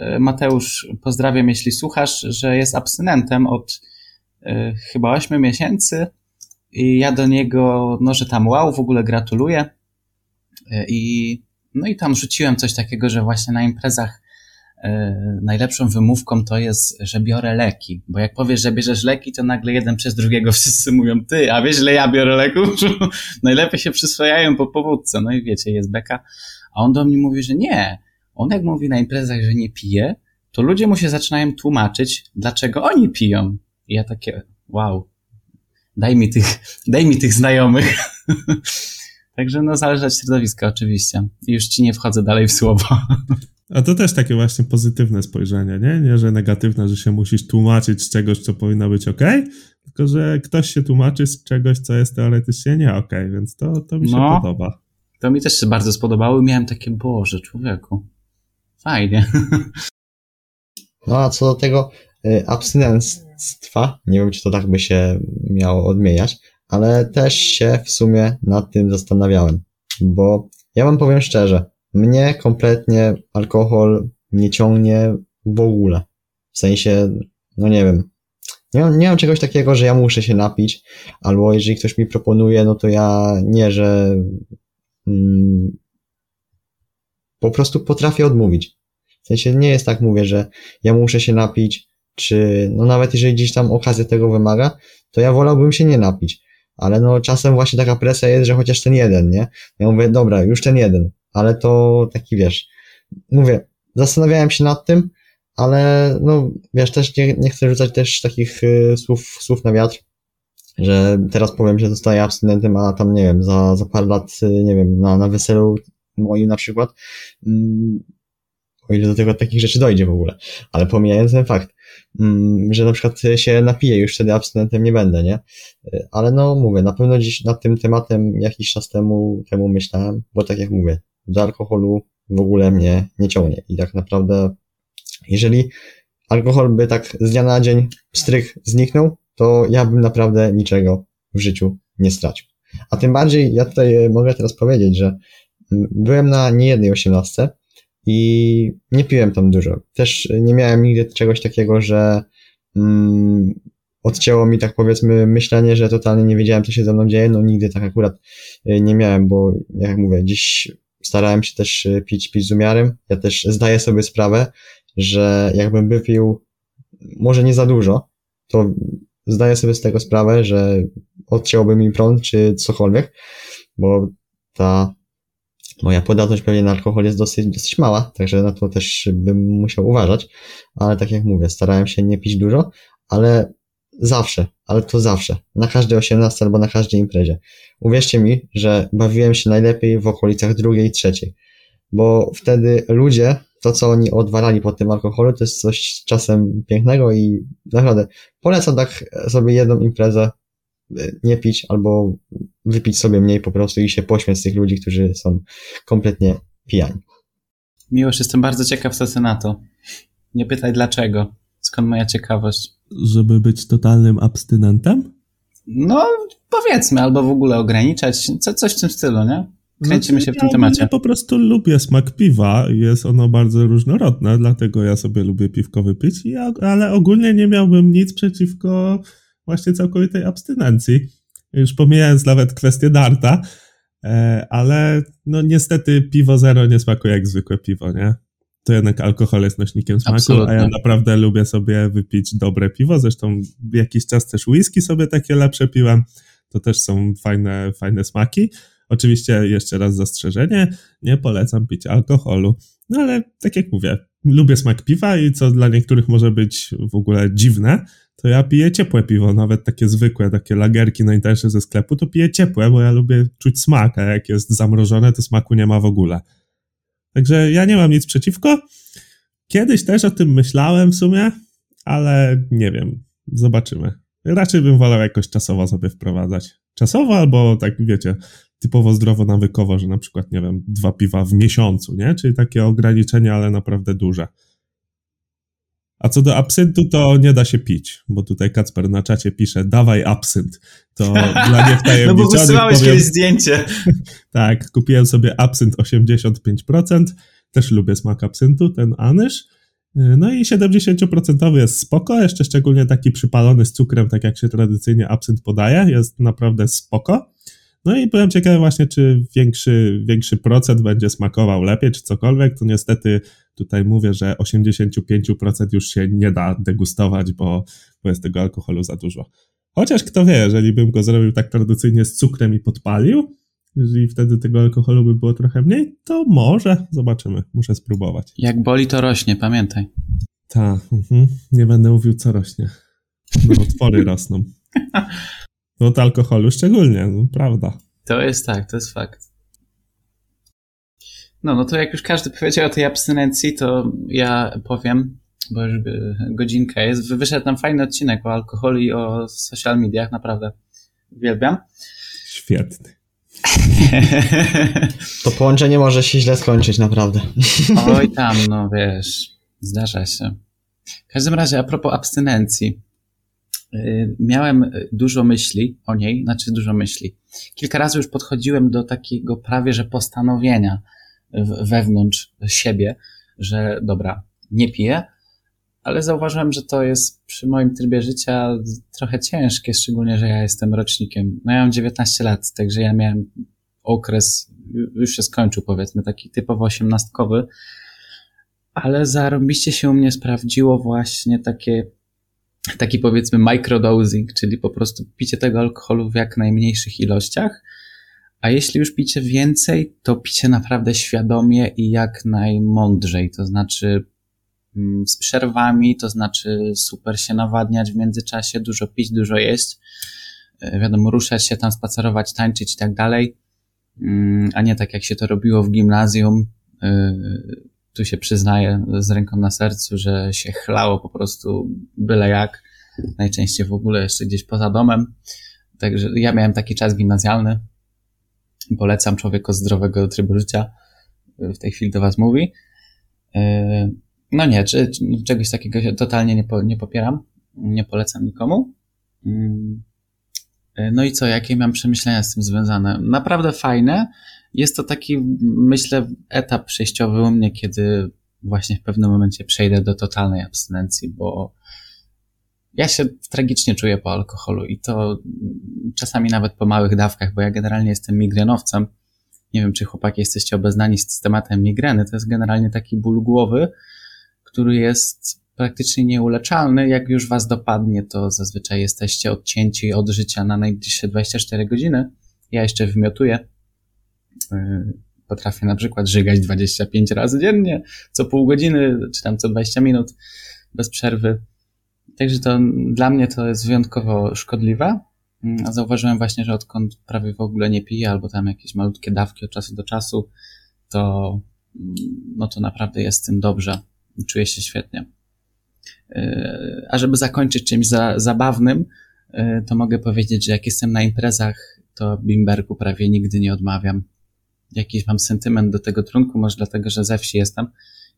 y, Mateusz, pozdrawiam jeśli słuchasz, że jest abstynentem od E, chyba 8 miesięcy i ja do niego, no że tam wow, w ogóle gratuluję i no i tam rzuciłem coś takiego, że właśnie na imprezach najlepszą wymówką to jest, że biorę leki, bo jak powiesz, że bierzesz leki, to nagle jeden przez drugiego wszyscy mówią, ty, a wiesz, że ja biorę leków? Najlepiej się przyswajają po powódce, no i wiecie, jest beka, a on do mnie mówi, że nie, on jak mówi na imprezach, że nie pije, to ludzie mu się zaczynają tłumaczyć, dlaczego oni piją. I ja takie, wow, daj mi tych, daj mi tych znajomych. Także no zależy od środowiska oczywiście. Już ci nie wchodzę dalej w słowo. A to też takie właśnie pozytywne spojrzenie, nie? Nie, że negatywne, że się musisz tłumaczyć z czegoś, co powinno być ok, tylko że ktoś się tłumaczy z czegoś, co jest teoretycznie nie ok, więc to, to mi się no, podoba. To mi też się bardzo spodobało i miałem takie, boże, człowieku, fajnie. No a co do tego y, abstynenstwa, nie wiem, czy to tak by się miało odmieniać, ale też się w sumie nad tym zastanawiałem, bo ja wam powiem szczerze, mnie kompletnie alkohol nie ciągnie w ogóle. W sensie, no nie wiem, nie nie mam czegoś takiego, że ja muszę się napić, albo jeżeli ktoś mi proponuje, no to ja nie, że mm, po prostu potrafię odmówić. W sensie nie jest tak, mówię, że ja muszę się napić, czy no nawet jeżeli gdzieś tam okazja tego wymaga, to ja wolałbym się nie napić. Ale no czasem właśnie taka presja jest, że chociaż ten jeden, nie? Ja mówię, dobra, już ten jeden, ale to taki wiesz, mówię, zastanawiałem się nad tym, ale no wiesz, też nie, nie chcę rzucać też takich y, słów, słów na wiatr, że teraz powiem, że zostaję abstynentem, a tam nie wiem, za, za parę lat, y, nie wiem, na, na weselu moim na przykład, mm, o ile do tego takich rzeczy dojdzie w ogóle. Ale pomijając ten fakt, mm, że na przykład się napiję, już wtedy abstynentem nie będę, nie? Ale no mówię, na pewno dziś nad tym tematem jakiś czas temu, temu myślałem, bo tak jak mówię, do alkoholu w ogóle mnie nie ciągnie. I tak naprawdę, jeżeli alkohol by tak z dnia na dzień strych zniknął, to ja bym naprawdę niczego w życiu nie stracił. A tym bardziej ja tutaj mogę teraz powiedzieć, że byłem na niejednej osiemnastce, i nie piłem tam dużo. Też nie miałem nigdy czegoś takiego, że mm, odcięło mi tak powiedzmy myślenie, że totalnie nie wiedziałem, co się ze mną dzieje. No nigdy tak akurat y, nie miałem, bo jak mówię, dziś starałem się też y, pić, pić z umiarem. Ja też zdaję sobie sprawę, że jakbym wypił może nie za dużo, to zdaję sobie z tego sprawę, że odcięłoby mi prąd czy cokolwiek, bo ta Moja podatność pewnie na alkohol jest dosyć, dosyć mała, także na to też bym musiał uważać, ale tak jak mówię, starałem się nie pić dużo, ale zawsze, ale to zawsze, na każdej 18 albo na każdej imprezie. Uwierzcie mi, że bawiłem się najlepiej w okolicach drugiej i trzeciej, bo wtedy ludzie, to co oni odwalali po tym alkoholu, to jest coś czasem pięknego i naprawdę polecam tak sobie jedną imprezę y, nie pić albo wypić sobie mniej po prostu i się pośmiać z tych ludzi, którzy są kompletnie pijani. Miłość, jestem bardzo ciekaw, co ty na to. Nie pytaj dlaczego. Skąd moja ciekawość? Żeby być totalnym abstynentem? No, powiedzmy, albo w ogóle ograniczać. Co, coś w tym stylu, nie? Kręcimy się w tym ja temacie. Ja po prostu lubię smak piwa. Jest ono bardzo różnorodne, dlatego ja sobie lubię piwko wypić, ja, ale ogólnie nie miałbym nic przeciwko właśnie całkowitej abstynencji. Już pomijając nawet kwestię darta, e, ale no niestety piwo zero nie smakuje jak zwykłe piwo, nie? To jednak alkohol jest nośnikiem smaku, Absolutnie. a ja naprawdę lubię sobie wypić dobre piwo. Zresztą jakiś czas też whisky sobie takie lepsze piłem. To też są fajne, fajne smaki. Oczywiście jeszcze raz zastrzeżenie, nie polecam pić alkoholu, no ale tak jak mówię, lubię smak piwa i co dla niektórych może być w ogóle dziwne, to ja piję ciepłe piwo, nawet takie zwykłe, takie lagerki najtańsze ze sklepu, to piję ciepłe, bo ja lubię czuć smak, a jak jest zamrożone, to smaku nie ma w ogóle. Także ja nie mam nic przeciwko. Kiedyś też o tym myślałem w sumie, ale nie wiem, zobaczymy. Raczej bym wolał jakoś czasowo sobie wprowadzać. Czasowo albo tak, wiecie, typowo zdrowo nawykowo, że na przykład, nie wiem, dwa piwa w miesiącu, nie? Czyli takie ograniczenia, ale naprawdę duże. A co do absyntu, to nie da się pić, bo tutaj Kacper na czacie pisze, dawaj absynt. To dla niewtajemniczonych No bo wysyłałeś powiem, kiedyś zdjęcie. tak, kupiłem sobie absynt 85%, też lubię smak absyntu, ten anysz. No i 70% jest spoko, jeszcze szczególnie taki przypalony z cukrem, tak jak się tradycyjnie absynt podaje, jest naprawdę spoko. No i byłem ciekawy właśnie, czy większy, większy procent będzie smakował lepiej, czy cokolwiek, to niestety tutaj mówię, że 85% już się nie da degustować, bo, bo jest tego alkoholu za dużo. Chociaż kto wie, jeżeli bym go zrobił tak tradycyjnie z cukrem i podpalił, jeżeli wtedy tego alkoholu by było trochę mniej, to może, zobaczymy, muszę spróbować. Jak boli, to rośnie, pamiętaj. Tak, mhm. nie będę mówił, co rośnie. No, otwory rosną. No od alkoholu szczególnie, no, prawda. To jest tak, to jest fakt. No, no to jak już każdy powiedział o tej abstynencji, to ja powiem, bo już godzinka jest. Wyszedł tam fajny odcinek o alkoholu i o social mediach, naprawdę uwielbiam. Świetny. To połączenie może się źle skończyć, naprawdę. Oj tam, no wiesz, zdarza się. W każdym razie, a propos abstynencji. Yy, miałem dużo myśli o niej, znaczy dużo myśli. Kilka razy już podchodziłem do takiego prawie, że postanowienia wewnątrz siebie, że dobra, nie piję, ale zauważyłem, że to jest przy moim trybie życia trochę ciężkie, szczególnie, że ja jestem rocznikiem. No ja mam 19 lat, także ja miałem okres, już się skończył powiedzmy, taki typowo osiemnastkowy, ale zarobiście się u mnie sprawdziło właśnie takie, taki powiedzmy microdosing, czyli po prostu picie tego alkoholu w jak najmniejszych ilościach, a jeśli już picie więcej, to picie naprawdę świadomie i jak najmądrzej, to znaczy mm, z przerwami, to znaczy super się nawadniać w międzyczasie, dużo pić, dużo jeść, E, wiadomo, ruszać się tam, spacerować, tańczyć i tak dalej, Mm, a nie tak jak się to robiło w gimnazjum. Tu się przyznaję z ręką na sercu, że się chlało po prostu byle jak, najczęściej w ogóle jeszcze gdzieś poza domem. Także ja miałem taki czas gimnazjalny. Polecam człowieka zdrowego trybu życia. W tej chwili do Was mówi. E, No nie, czy, czegoś takiego totalnie nie, po, nie popieram. Nie polecam nikomu. E, No i co, jakie mam przemyślenia z tym związane? Naprawdę fajne. Jest to taki, myślę, etap przejściowy u mnie, kiedy właśnie w pewnym momencie przejdę do totalnej abstynencji, bo ja się tragicznie czuję po alkoholu i to czasami nawet po małych dawkach, bo ja generalnie jestem migrenowcem. Nie wiem, czy chłopaki jesteście obeznani z tematem migreny. To jest generalnie taki ból głowy, który jest praktycznie nieuleczalny. Jak już was dopadnie, to zazwyczaj jesteście odcięci od życia na najbliższe 24 godziny. Ja jeszcze wymiotuję. Yy, Potrafię na przykład żygać 25 razy dziennie, co pół godziny, czy tam co 20 minut, bez przerwy. Także to dla mnie to jest wyjątkowo szkodliwe. Mm, zauważyłem właśnie, że odkąd prawie w ogóle nie piję, albo tam jakieś malutkie dawki od czasu do czasu, to mm, no to naprawdę jest tym dobrze. Czuję się świetnie. Yy, a żeby zakończyć czymś za, zabawnym, yy, to mogę powiedzieć, że jak jestem na imprezach, to bimberku prawie nigdy nie odmawiam. Jakiś mam sentyment do tego trunku, może dlatego, że ze wsi jestem,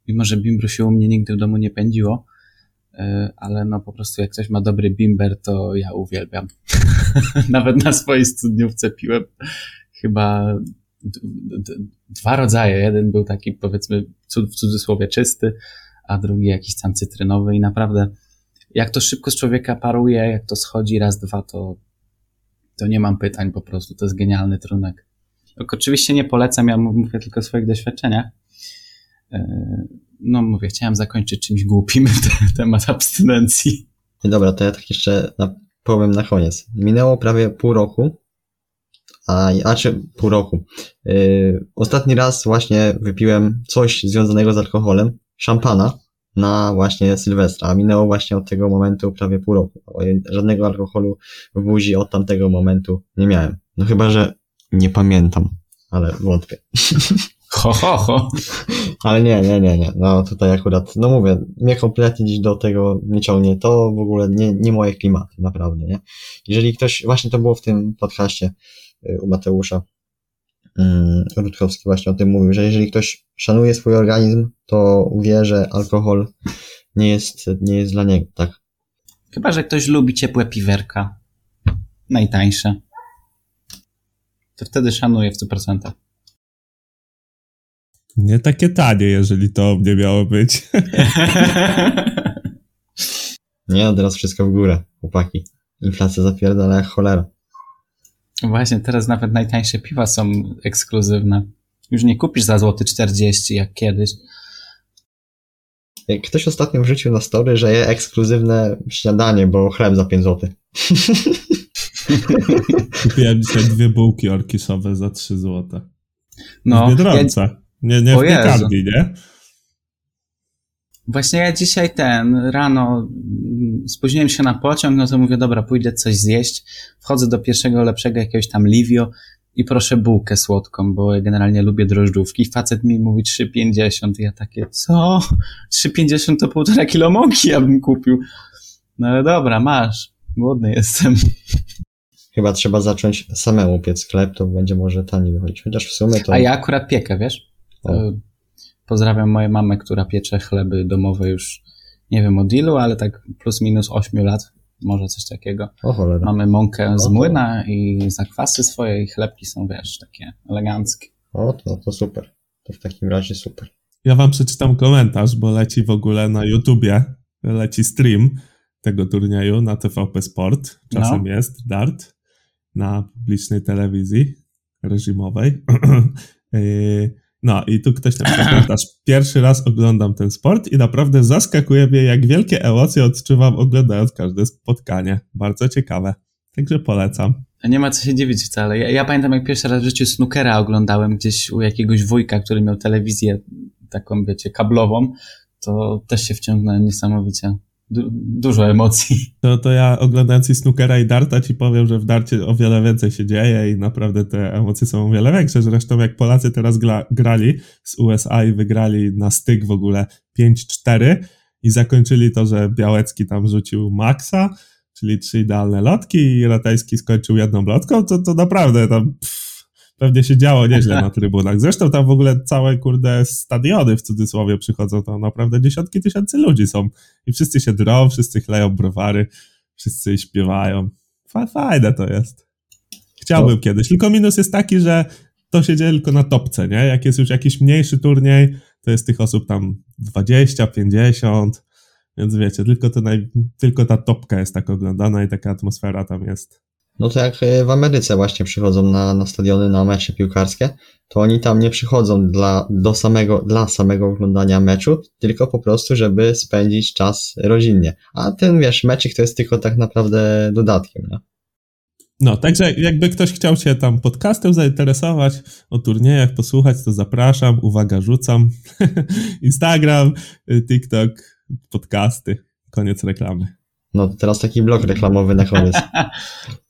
mimo że bimbru się u mnie nigdy w domu nie pędziło, yy, ale no po prostu jak ktoś ma dobry bimber, to ja uwielbiam. Nawet na swojej studniówce piłem chyba dwa rodzaje. Jeden był taki powiedzmy w cudzysłowie czysty, a drugi jakiś tam cytrynowy i naprawdę jak to szybko z człowieka paruje, jak to schodzi raz, dwa, to, to nie mam pytań po prostu. To jest genialny trunek. Oczywiście nie polecam, ja mówię tylko o swoich doświadczeniach. E, no mówię, chciałem zakończyć czymś głupim temat abstynencji. Dobra, to ja tak jeszcze powiem na koniec. Minęło prawie pół roku, a, a czy pół roku. Yy, ostatni raz właśnie wypiłem coś związanego z alkoholem, szampana, na właśnie Sylwestra, a minęło właśnie od tego momentu prawie pół roku. Żadnego alkoholu w buzi od tamtego momentu nie miałem. No chyba, że nie pamiętam, ale wątpię. Ho, ho, ho. Ale nie, nie, nie, nie. No tutaj akurat, no mówię, mnie kompletnie dziś do tego nie ciągnie. To w ogóle nie, nie moje klimaty, naprawdę, nie? Jeżeli ktoś, właśnie to było w tym podcaście y, u Mateusza, Rutkowski właśnie o tym mówił, że jeżeli ktoś szanuje swój organizm, to wie, że alkohol nie jest, nie jest dla niego, tak? Chyba, że ktoś lubi ciepłe piwerka. Najtańsze. To wtedy szanuje w 100%. Nie takie tanie, jeżeli to nie miało być. nie, teraz wszystko w górę, chłopaki. Inflacja zapierdala jak cholera. Właśnie, teraz nawet najtańsze piwa są ekskluzywne. Już nie kupisz za złoty 40 jak kiedyś. Ktoś ostatnio wrzucił na story, że je ekskluzywne śniadanie, bo chleb za 5 zł. Kupiłem dzisiaj dwie bułki orkisowe za 3 zł. No, w Biedronce. Ja... Nie, nie w piekarni, nie? Właśnie ja dzisiaj ten, rano mm, spóźniłem się na pociąg, no to mówię, dobra, pójdę coś zjeść. Wchodzę do pierwszego lepszego jakiegoś tam Livio i proszę bułkę słodką, bo ja generalnie lubię drożdżówki. Facet mi mówi 3,50 ja takie, co? 3,50 to półtora kilo mąki ja bym kupił. No ale dobra, masz. Głodny jestem. Chyba trzeba zacząć samemu piec chleb, to będzie może taniej wychodzić. Chociaż w sumie to... A ja akurat piekę, wiesz? To Pozdrawiam moją mamę, która piecze chleby domowe już nie wiem od ilu, ale tak plus minus 8 lat, może coś takiego. O cholera. Mamy mąkę z młyna i zakwasy swoje i chlebki są, wiesz, takie eleganckie. O, to, to super. To w takim razie super. Ja wam przeczytam komentarz, bo leci w ogóle na YouTubie, leci stream tego turnieju na TVP Sport. Czasem no. jest dart na publicznej telewizji reżimowej. No i tu ktoś tam komentarz. Pierwszy raz oglądam ten sport i naprawdę zaskakuje mnie, jak wielkie emocje odczuwam oglądając każde spotkanie. Bardzo ciekawe. Także polecam. Nie ma co się dziwić wcale. Ja, ja, pamiętam, jak pierwszy raz w życiu snookera oglądałem gdzieś u jakiegoś wujka, który miał telewizję taką, wiecie, kablową, to też się wciągnąłem niesamowicie du dużo emocji. To, to ja oglądając i Snookera i Darta ci powiem, że w Darcie o wiele więcej się dzieje i naprawdę te emocje są o wiele większe. Zresztą jak Polacy teraz grali z USA i wygrali na styk w ogóle 5-4 i zakończyli to, że Białecki tam rzucił maksa, czyli trzy idealne lotki i Ratajski skończył jedną lotką, to, to naprawdę tam... Pff, pewnie się działo nieźle na trybunach. Zresztą tam w ogóle całe, kurde, stadiony w cudzysłowie przychodzą, to naprawdę dziesiątki tysięcy ludzi są i wszyscy się drą, wszyscy chleją browary, wszyscy śpiewają. Fajne to jest. Chciałbym to... kiedyś, tylko minus jest taki, że to się dzieje tylko na topce, nie? Jak jest już jakiś mniejszy turniej, to jest tych osób tam 20, 50, więc wiecie, tylko, to naj... tylko ta topka jest tak oglądana i taka atmosfera tam jest. No to jak e, w Ameryce właśnie przychodzą na, na stadiony na mecze piłkarskie, to oni tam nie przychodzą dla, do samego, dla samego oglądania meczu, tylko po prostu, żeby spędzić czas rodzinnie. A ten, wiesz, meczik to jest tylko tak naprawdę dodatkiem, nie? No, także jakby ktoś chciał się tam podcastem zainteresować, o turniejach posłuchać, to zapraszam. Uwaga, rzucam. Instagram, TikTok, podcasty. Koniec reklamy. No to teraz taki blok reklamowy na koniec.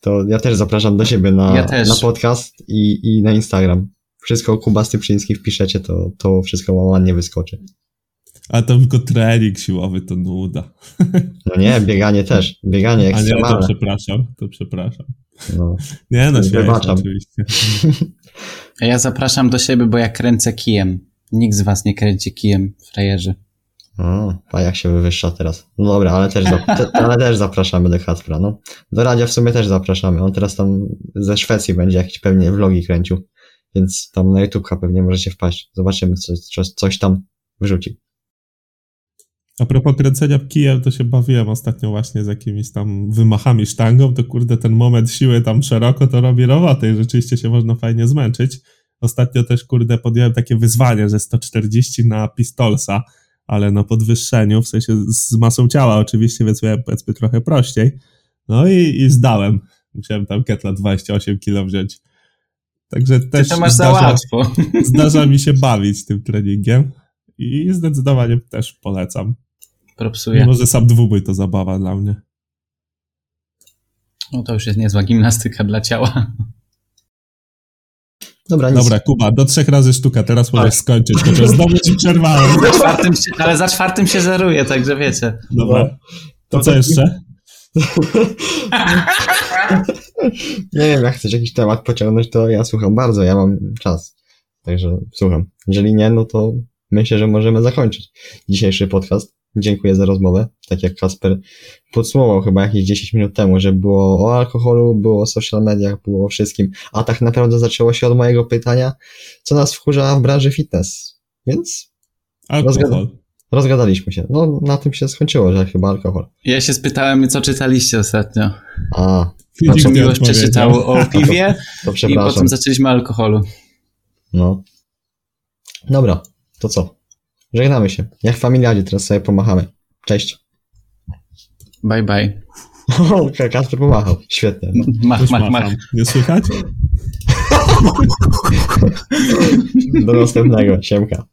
To ja też zapraszam do siebie na, Ja na podcast i, i na Instagram. Wszystko Kuba Stypczyński wpiszecie, to, to wszystko wam ładnie wyskoczy. A to tylko trening siłowy to nuda. No nie, bieganie też. Bieganie A nie, to ekstremalne. przepraszam, to przepraszam. No. Nie no, Wybaczam. oczywiście. A ja zapraszam do siebie, bo ja kręcę kijem. Nikt z was nie kręci kijem, frajerzy. O, a jak się wywyższa teraz. No dobra, ale też, te, ale też zapraszamy do Kacpra, no. Do Radzia w sumie też zapraszamy. On teraz tam ze Szwecji będzie jakieś pewnie vlogi kręcił. Więc tam na YouTube'a pewnie możecie wpaść. Zobaczymy, co, co, coś tam wrzuci. A propos kręcenia kijem, to się bawiłem ostatnio właśnie z jakimiś tam wymachami sztangą, to kurde ten moment siły tam szeroko to robi robotę i rzeczywiście się można fajnie zmęczyć. Ostatnio też kurde podjąłem takie wyzwanie, że 140 na pistolsa, ale na podwyższeniu, w sensie z masą ciała oczywiście, więc miałem powiedzmy trochę prościej. No i, i zdałem. Musiałem tam ketla 28 kilo wziąć. Także Ty też to masz za zdarza, łatwo. zdarza mi się bawić tym treningiem i zdecydowanie też polecam. Propsuję. Mimo, że sam dwubój to zabawa dla mnie. No to już jest niezła gimnastyka dla ciała. Dobra, nic. Dobra, Kuba, do trzech razy sztuka, teraz możesz Tak. skończyć, chociaż znowu ci przerwałem. Za czwartym się, ale za czwartym się zeruje, także wiecie. Dobra, to co jeszcze? Nie wiem, jak chcesz jakiś temat pociągnąć, to ja słucham bardzo, ja mam czas. Także słucham. Jeżeli nie, no to myślę, że możemy zakończyć dzisiejszy podcast. Dziękuję za rozmowę. Tak jak Kasper podsumował chyba jakieś 10 minut temu, że było o alkoholu, było o social mediach, było o wszystkim. A tak naprawdę zaczęło się od mojego pytania, co nas wkurza w branży fitness. Więc Alkohol. rozgadaliśmy się. No, na tym się skończyło, że chyba alkohol. Ja się spytałem, co czytaliście ostatnio. A, Znaczy, Miłość przeczytał o piwie to i przepraszam. potem zaczęliśmy o alkoholu. No. Dobra, to co? Żegnamy się. Jak w familiadzie teraz sobie pomachamy. Cześć. Bye bye. O, Kasper pomachał. Świetnie. No. Mach, mach, mach. Nie słychać? Do następnego. Siemka.